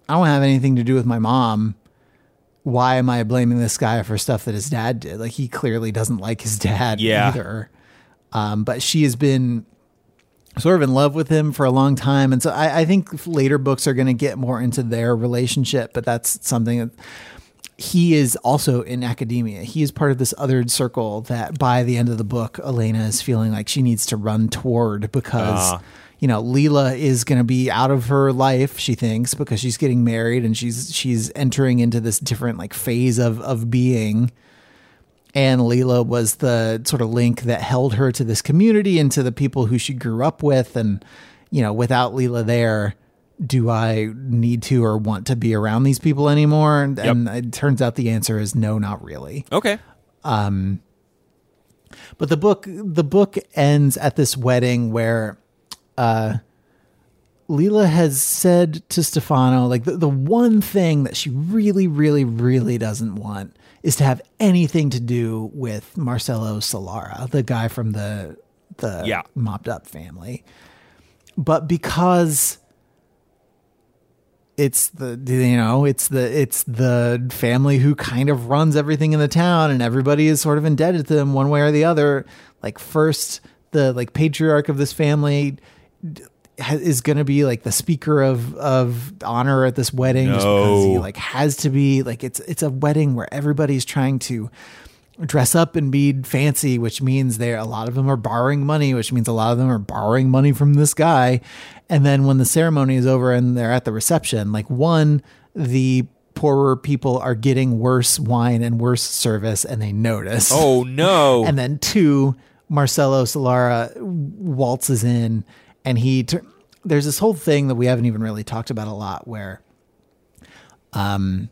I don't have anything to do with my mom. Why am I blaming this guy for stuff that his dad did? Like he clearly doesn't like his dad Yeah. either. Um, but she has been sort of in love with him for a long time, and so I, I think later books are going to get more into their relationship. But that's something that he is also in academia. He is part of this other circle that by the end of the book, Elena is feeling like she needs to run toward because, Ah. you know, Lila is going to be out of her life, she thinks, because she's getting married and she's, she's entering into this different like phase of, of being. And Lila was the sort of link that held her to this community and to the people who she grew up with. And, you know, without Lila there, do I need to or want to be around these people anymore? And, and it turns out the answer is no, not really. Okay. Um, But the book the book ends at this wedding where uh Lila has said to Stefano, like the, the one thing that she really, really, really doesn't want is to have anything to do with Marcello Solara, the guy from the the Yeah. mopped up family. But because it's the you know it's the it's the family who kind of runs everything in the town and everybody is sort of indebted to them one way or the other. Like first the like patriarch of this family is going to be like the speaker of of honor at this wedding just because he like has to be like it's it's a wedding where everybody's trying to dress up and be fancy, which means they a lot of them are borrowing money, which means a lot of them are borrowing money from this guy. And then when the ceremony is over and they're at the reception, like one, the poorer people are getting worse wine and worse service and they notice. Oh no. And then two, Marcello Solara waltzes in and he tur- there's this whole thing that we haven't even really talked about a lot where um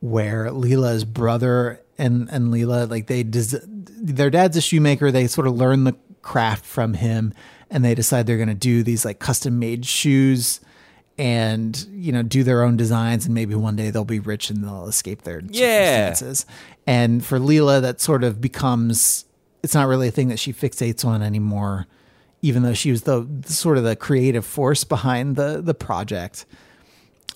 where Lila's brother and and Lila like they des- their dad's a shoemaker. They sort of learn the craft from him and they decide they're going to do these like custom made shoes and you know do their own designs and maybe one day they'll be rich and they'll escape their Yeah. circumstances. And for Lila that sort of becomes it's not really a thing that she fixates on anymore even though she was the sort of the creative force behind the the project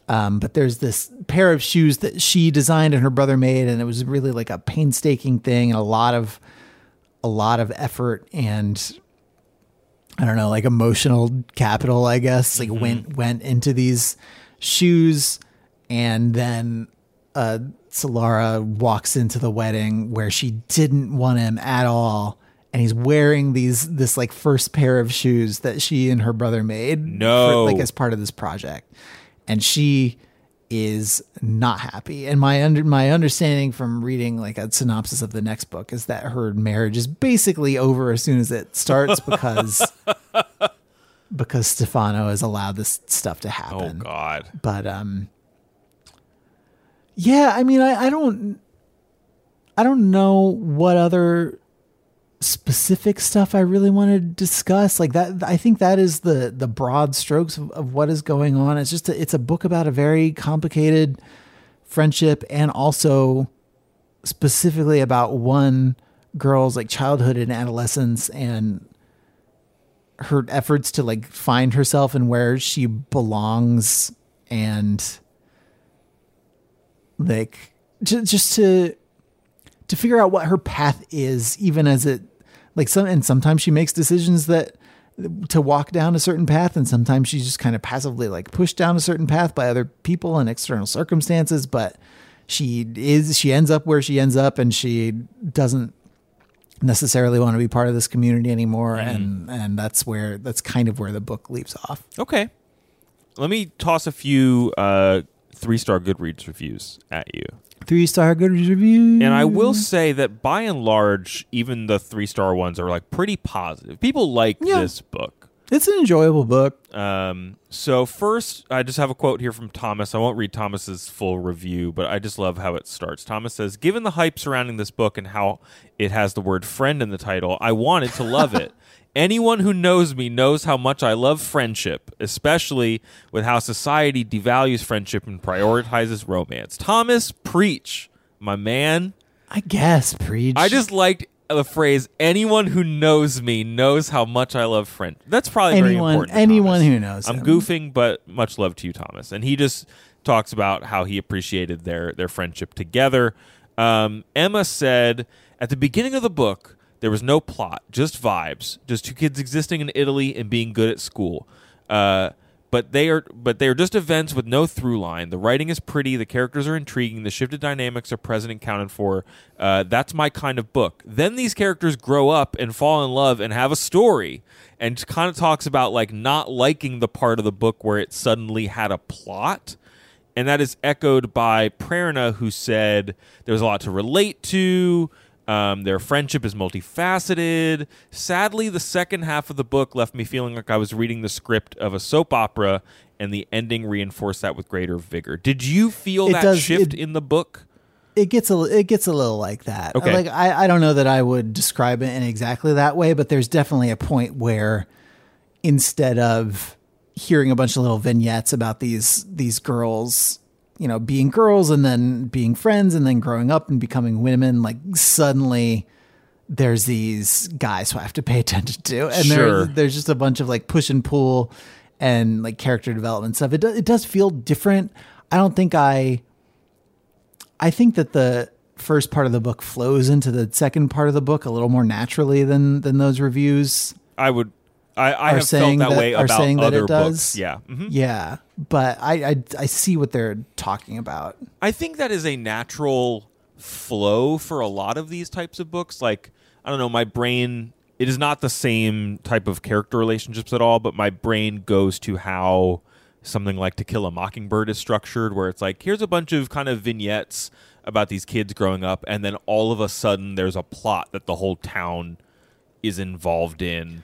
Um, but there's this pair of shoes that she designed and her brother made, and it was really like a painstaking thing and a lot of a lot of effort and I don't know, like emotional capital, I guess, like went went into these shoes, and then uh, Solara walks into the wedding where she didn't want him at all, and he's wearing these this like first pair of shoes that she and her brother made, No. like as part of this project, and she is not happy. And my under my understanding from reading like a synopsis of the next book is that her marriage is basically over as soon as it starts because because Stefano has allowed this stuff to happen. Oh. God. But um yeah, I mean I, I don't I don't know what other specific stuff I really want to discuss. Like that I think that is the the broad strokes of, of what is going on. It's just a, it's a book about a very complicated friendship and also specifically about one girl's like childhood and adolescence and her efforts to like find herself and where she belongs and like just to to figure out what her path is even as it like some and sometimes she makes decisions that to walk down a certain path and sometimes she's just kind of passively like pushed down a certain path by other people and external circumstances but she is she ends up where she ends up and she doesn't necessarily want to be part of this community anymore and and that's where that's kind of where the book leaves off Okay. Let me toss a few uh, three star Goodreads reviews at you. Three star good review And I will say that by and large, even the three star ones are like pretty positive. People like Yeah. this book. it's an enjoyable book Um, so first, I just have a quote here from Thomas. I won't read Thomas's full review, but I just love how it starts. Thomas says, "Given the hype surrounding this book and how it has the word friend in the title, I wanted to love it." Anyone who knows me knows how much I love friendship, especially with how society devalues friendship and prioritizes romance. Thomas, preach, my man. i guess preach I just liked the phrase "anyone who knows me knows how much I love friend." That's probably very Anyone- important. to anyone Thomas. who knows I'm him. goofing, but much love to you, Thomas. And he just talks about how he appreciated their their friendship together. Um, Emma said at the beginning of the book there was no plot, just vibes, just two kids existing in Italy and being good at school. Uh, but they are but they are just events with no through line. The writing is pretty, the characters are intriguing, the shifted dynamics are present and counted for. Uh, that's my kind of book. Then these characters grow up and fall in love and have a story, and kind of talks about like not liking the part of the book where it suddenly had a plot. And that is echoed by Prerna, who said there's a lot to relate to. Um, their friendship is multifaceted. Sadly, the second half of the book left me feeling like I was reading the script of a soap opera, and the ending reinforced that with greater vigor. Did you feel It that does- shift it- in the book? it gets a it gets a little like that. Okay. Like I, I don't know that I would describe it in exactly that way, but there's definitely a point where instead of hearing a bunch of little vignettes about these these girls, you know, being girls and then being friends and then growing up and becoming women, like suddenly there's these guys who I have to pay attention to, and Sure. there's there's just a bunch of like push and pull and like character development stuff. It do, it does feel different. I don't think I. I think that the first part of the book flows into the second part of the book a little more naturally than than those reviews I would. I, I are have felt saying that, that, way are about saying that other it does. books. Yeah. Mhm. yeah. But I, I I see what they're talking about. I think that is a natural flow for a lot of these types of books. Like, I don't know, my brain, it is not the same type of character relationships at all, but my brain goes to how something like To Kill a Mockingbird is structured, where it's like, here's a bunch of kind of vignettes about these kids growing up, and then all of a sudden there's a plot that the whole town is involved in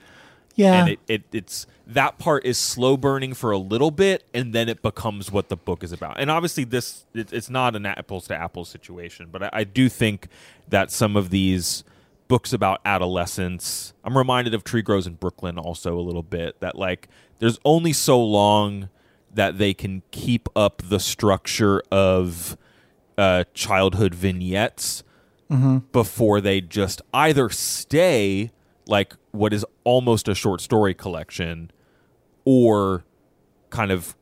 Yeah. and it, it it's that part is slow burning for a little bit and then it becomes what the book is about and obviously this it, it's not an apples to apples situation but I, I do think that some of these books about adolescence i'm reminded of tree grows in brooklyn also a little bit that like there's only so long that they can keep up the structure of uh, childhood vignettes before they just either stay like what is almost a short story collection or kind of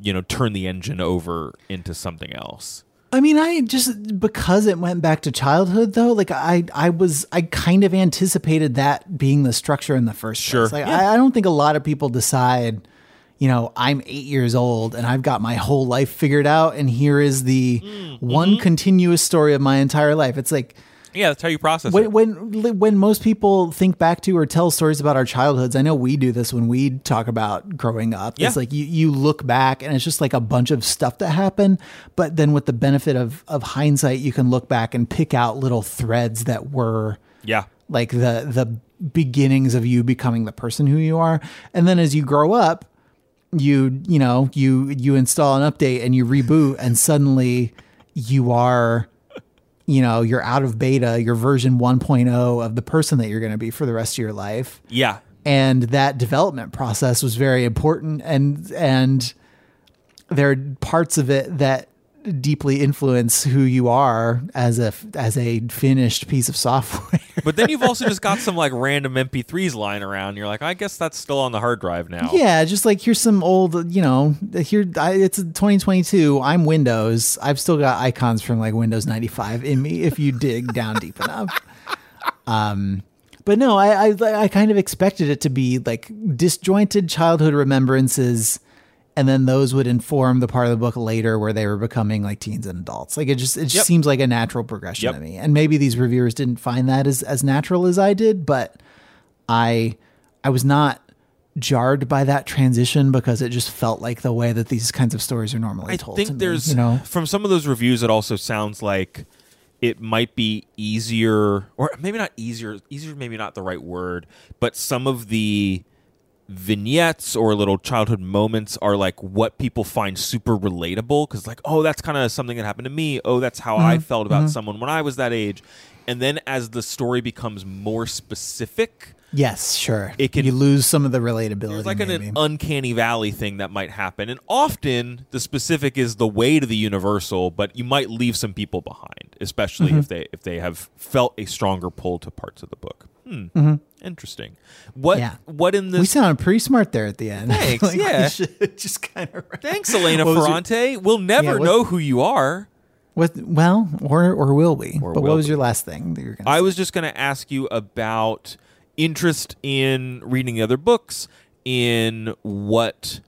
you know turn the engine over into something else. I mean, I just because it went back to childhood though, like I I was I kind of anticipated that being the structure in the first Sure. place. Like Yeah. I, I don't think a lot of people decide, you know, I'm eight years old and I've got my whole life figured out, and here is the mm, one mm-hmm. continuous story of my entire life. It's like Yeah, that's how you process when it. when when most people think back to or tell stories about our childhoods, I know we do this when we talk about growing up. Yeah. It's like you you look back and it's just like a bunch of stuff that happened, but then with the benefit of of hindsight, you can look back and pick out little threads that were Yeah. like the the beginnings of you becoming the person who you are. And then as you grow up, you you know, you you install an update and you reboot and suddenly you are you know, you're out of beta, you're version 1.0 of the person that you're going to be for the rest of your life. Yeah. And that development process was very important and and there are parts of it that deeply influence who you are as a as a finished piece of software. But then you've also just got some like random MP3s lying around. You're like, I guess that's still on the hard drive now. Yeah, just like here's some old, you know, here I, it's 2022. I'm Windows. I've still got icons from like Windows 95 in me if you dig down deep enough. Um, but no, I, I I kind of expected it to be like disjointed childhood remembrances, and then those would inform the part of the book later where they were becoming like teens and adults. Like it just it just Yep. seems like a natural progression Yep. to me. And maybe these reviewers didn't find that as as natural as I did, but I I was not jarred by that transition because it just felt like the way that these kinds of stories are normally I told. to think me, there's you know from some of those reviews it also sounds like it might be easier or maybe not easier easier maybe not the right word but some of the vignettes or little childhood moments are like what people find super relatable because like oh that's kind of something that happened to me oh that's how Mm-hmm. i felt about someone when i was that age and then as the story becomes more specific yes, sure. It can- you lose some of the relatability. there's like an, an uncanny valley thing that might happen and often the specific is the way to the universal but you might leave some people behind especially Mm-hmm. if they if they have felt a stronger pull to parts of the book hmm. Interesting what. Yeah. what in this we sound pretty smart there at the end. Thanks, Like, yeah. just kind of. thanks elena What was your- ferrante we'll never Yeah, know who you are What? Well, or or will we? Or but will what was we. your last thing that you were going to I was just going to ask you about interest in reading the other books, in what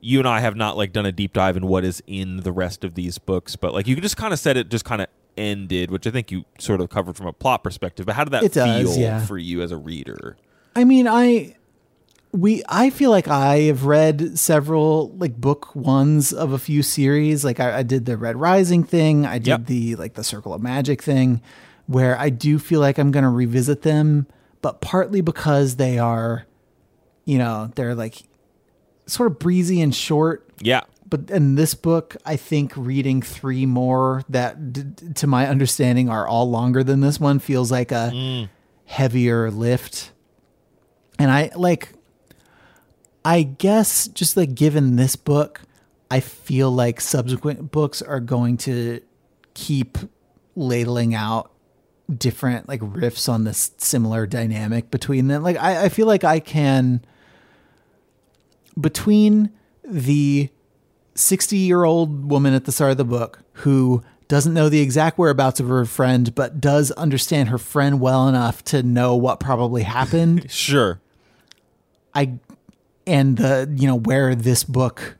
you and I have not like done a deep dive in what is in the rest of these books, but like you can just kind of said it just kind of ended, which I think you sort of covered from a plot perspective. But how did that It does, feel yeah. for you as a reader? I mean, I we I feel like I have read several like book ones of a few series. Like I, I did the Red Rising thing. I did Yep. the like the Circle of Magic thing, where I do feel like I'm going to revisit them, but partly because they are, you know, they're like sort of breezy and short. Yeah. But in this book, I think reading three more that, d- to my understanding, are all longer than this one feels like a mm. heavier lift. And I like, I guess just like given this book, I feel like subsequent books are going to keep ladling out different like riffs on this similar dynamic between them. Like I, I feel like I can between the 60 year old woman at the start of the book who doesn't know the exact whereabouts of her friend, but does understand her friend well enough to know what probably happened. Sure. I and the you know where this book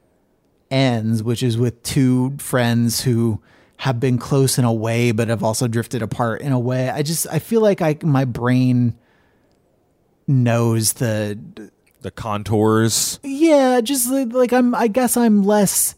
ends, which is with two friends who have been close in a way, but have also drifted apart in a way. I just I feel like I my brain knows the The contours. yeah, just like, I'm I guess I'm less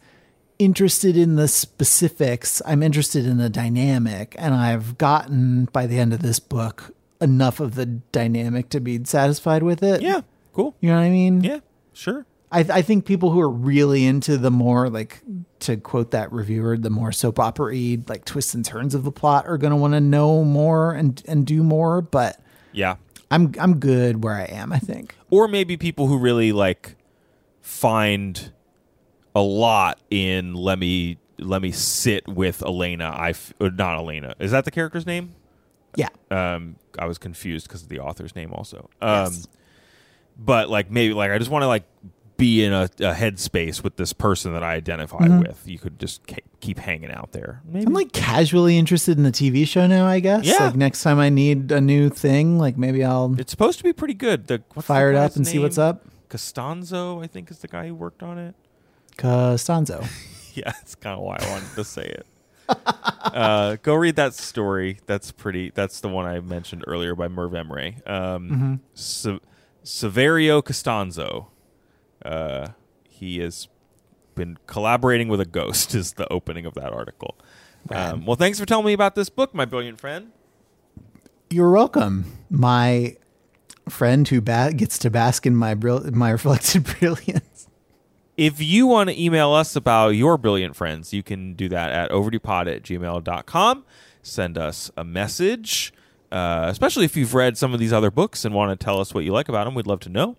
interested in the specifics. I'm interested in the dynamic and I've gotten by the end of this book enough of the dynamic to be satisfied with it. Yeah. Cool. You know what I mean? Yeah. Sure. I, I think people who are really into the more like to quote that reviewer, the more soap opera like twists and turns of the plot are going to want to know more and and do more. But Yeah. I'm I'm good where I am. I think. or maybe people who really like find a lot in let me let me sit with Elena. I f- or not Elena. Is that the character's name? Yeah. Um, I was confused because of the author's name also. Um, Yes. but like maybe like I just want to like be in a, a headspace with this person that I identify with. You could just ke- keep hanging out there. Maybe I'm like casually interested in the TV show now. I guess. Yeah. Like next time I need a new thing, like maybe I'll it's supposed to be pretty good. The what's the fire it up and see what's up. Costanzo, I think, is the guy who worked on it. Costanzo. Yeah, that's kind of why I wanted to say it. uh, go read that story. That's pretty. That's the one I mentioned earlier by Merve Emre. Um, Se- Saverio Costanzo. Uh, he has been collaborating with a ghost. Is the opening of that article. Um, well, thanks for telling me about this book, my brilliant friend. You're welcome, my friend who ba- gets to bask in my bril- my reflected brilliance. If you want to email us about your brilliant friends, you can do that at overduepod at gmail.com. Send us a message, uh, especially if you've read some of these other books and want to tell us what you like about them. We'd love to know.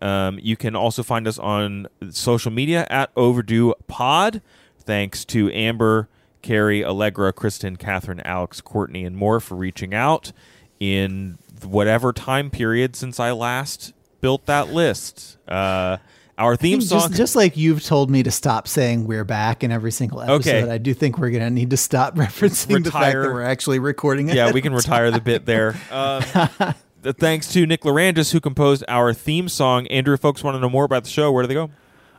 Um, you can also find us on social media at Overdue Pod. Thanks to Amber, Carrie, Allegra, Kristen, Catherine, Alex, Courtney, and more for reaching out in whatever time period since I last built that list. Uh, our theme song. Just, just like you've told me to stop saying we're back in every single episode, Okay. I do think we're going to need to stop referencing the fact Retire. that we're actually recording it. yeah, we can retire the bit there. Um, thanks to Nick Lerangis, who composed our theme song. Andrew, if folks want to know more about the show, where do they go?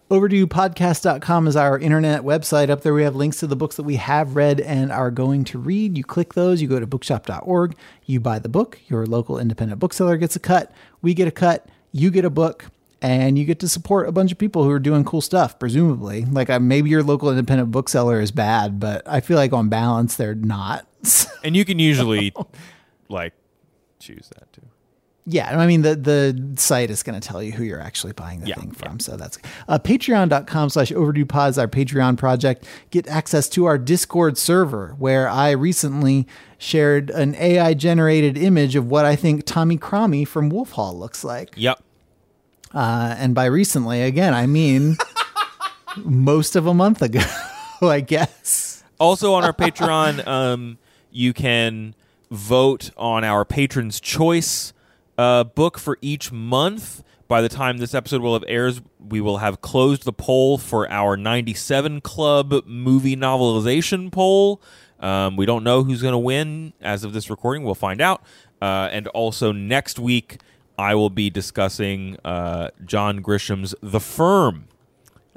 overduepodcast.com is our internet website. Up there, we have links to the books that we have read and are going to read. You click those, you go to bookshop.org, you buy the book, your local independent bookseller gets a cut, we get a cut, you get a book, and you get to support a bunch of people who are doing cool stuff, presumably. Like, uh, maybe your local independent bookseller is bad, but I feel like on balance, they're not. And you can usually like choose that too. Yeah, I mean the the site is going to tell you who you're actually buying the Yeah, thing from. So that's uh, patreon.com slash overdue pods, our Patreon project. Get access to our Discord server where I recently shared an AI generated image of what I think Tommy Cromie from Wolf Hall looks like. Yep. Uh, and by recently, again, I mean most of a month ago, I guess. Also on our Patreon, um, you can vote on our patrons' choice uh, book for each month. By the time this episode will have airs, we will have closed the poll for our 97 Club movie novelization poll. Um, we don't know who's going to win as of this recording. We'll find out. Uh, and also next week, I will be discussing uh, John Grisham's The Firm,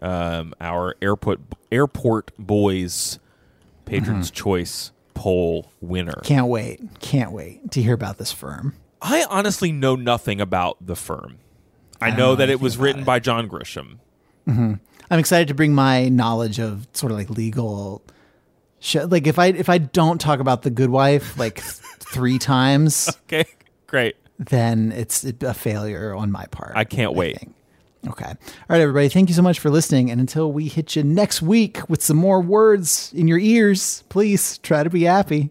um, our airport airport boys patrons choice poll winner. Can't wait. Can't wait to hear about this firm. I honestly know nothing about the firm. I don't know that it was written it. by John Grisham. Mm-hmm. I'm excited to bring my knowledge of sort of like legal shit. Like if I if I don't talk about the Good Wife like th- three times, Okay, great. then it's a failure on my part. I can't wait. think. Okay. All right, everybody. Thank you so much for listening. And until we hit you next week with some more words in your ears, please try to be happy.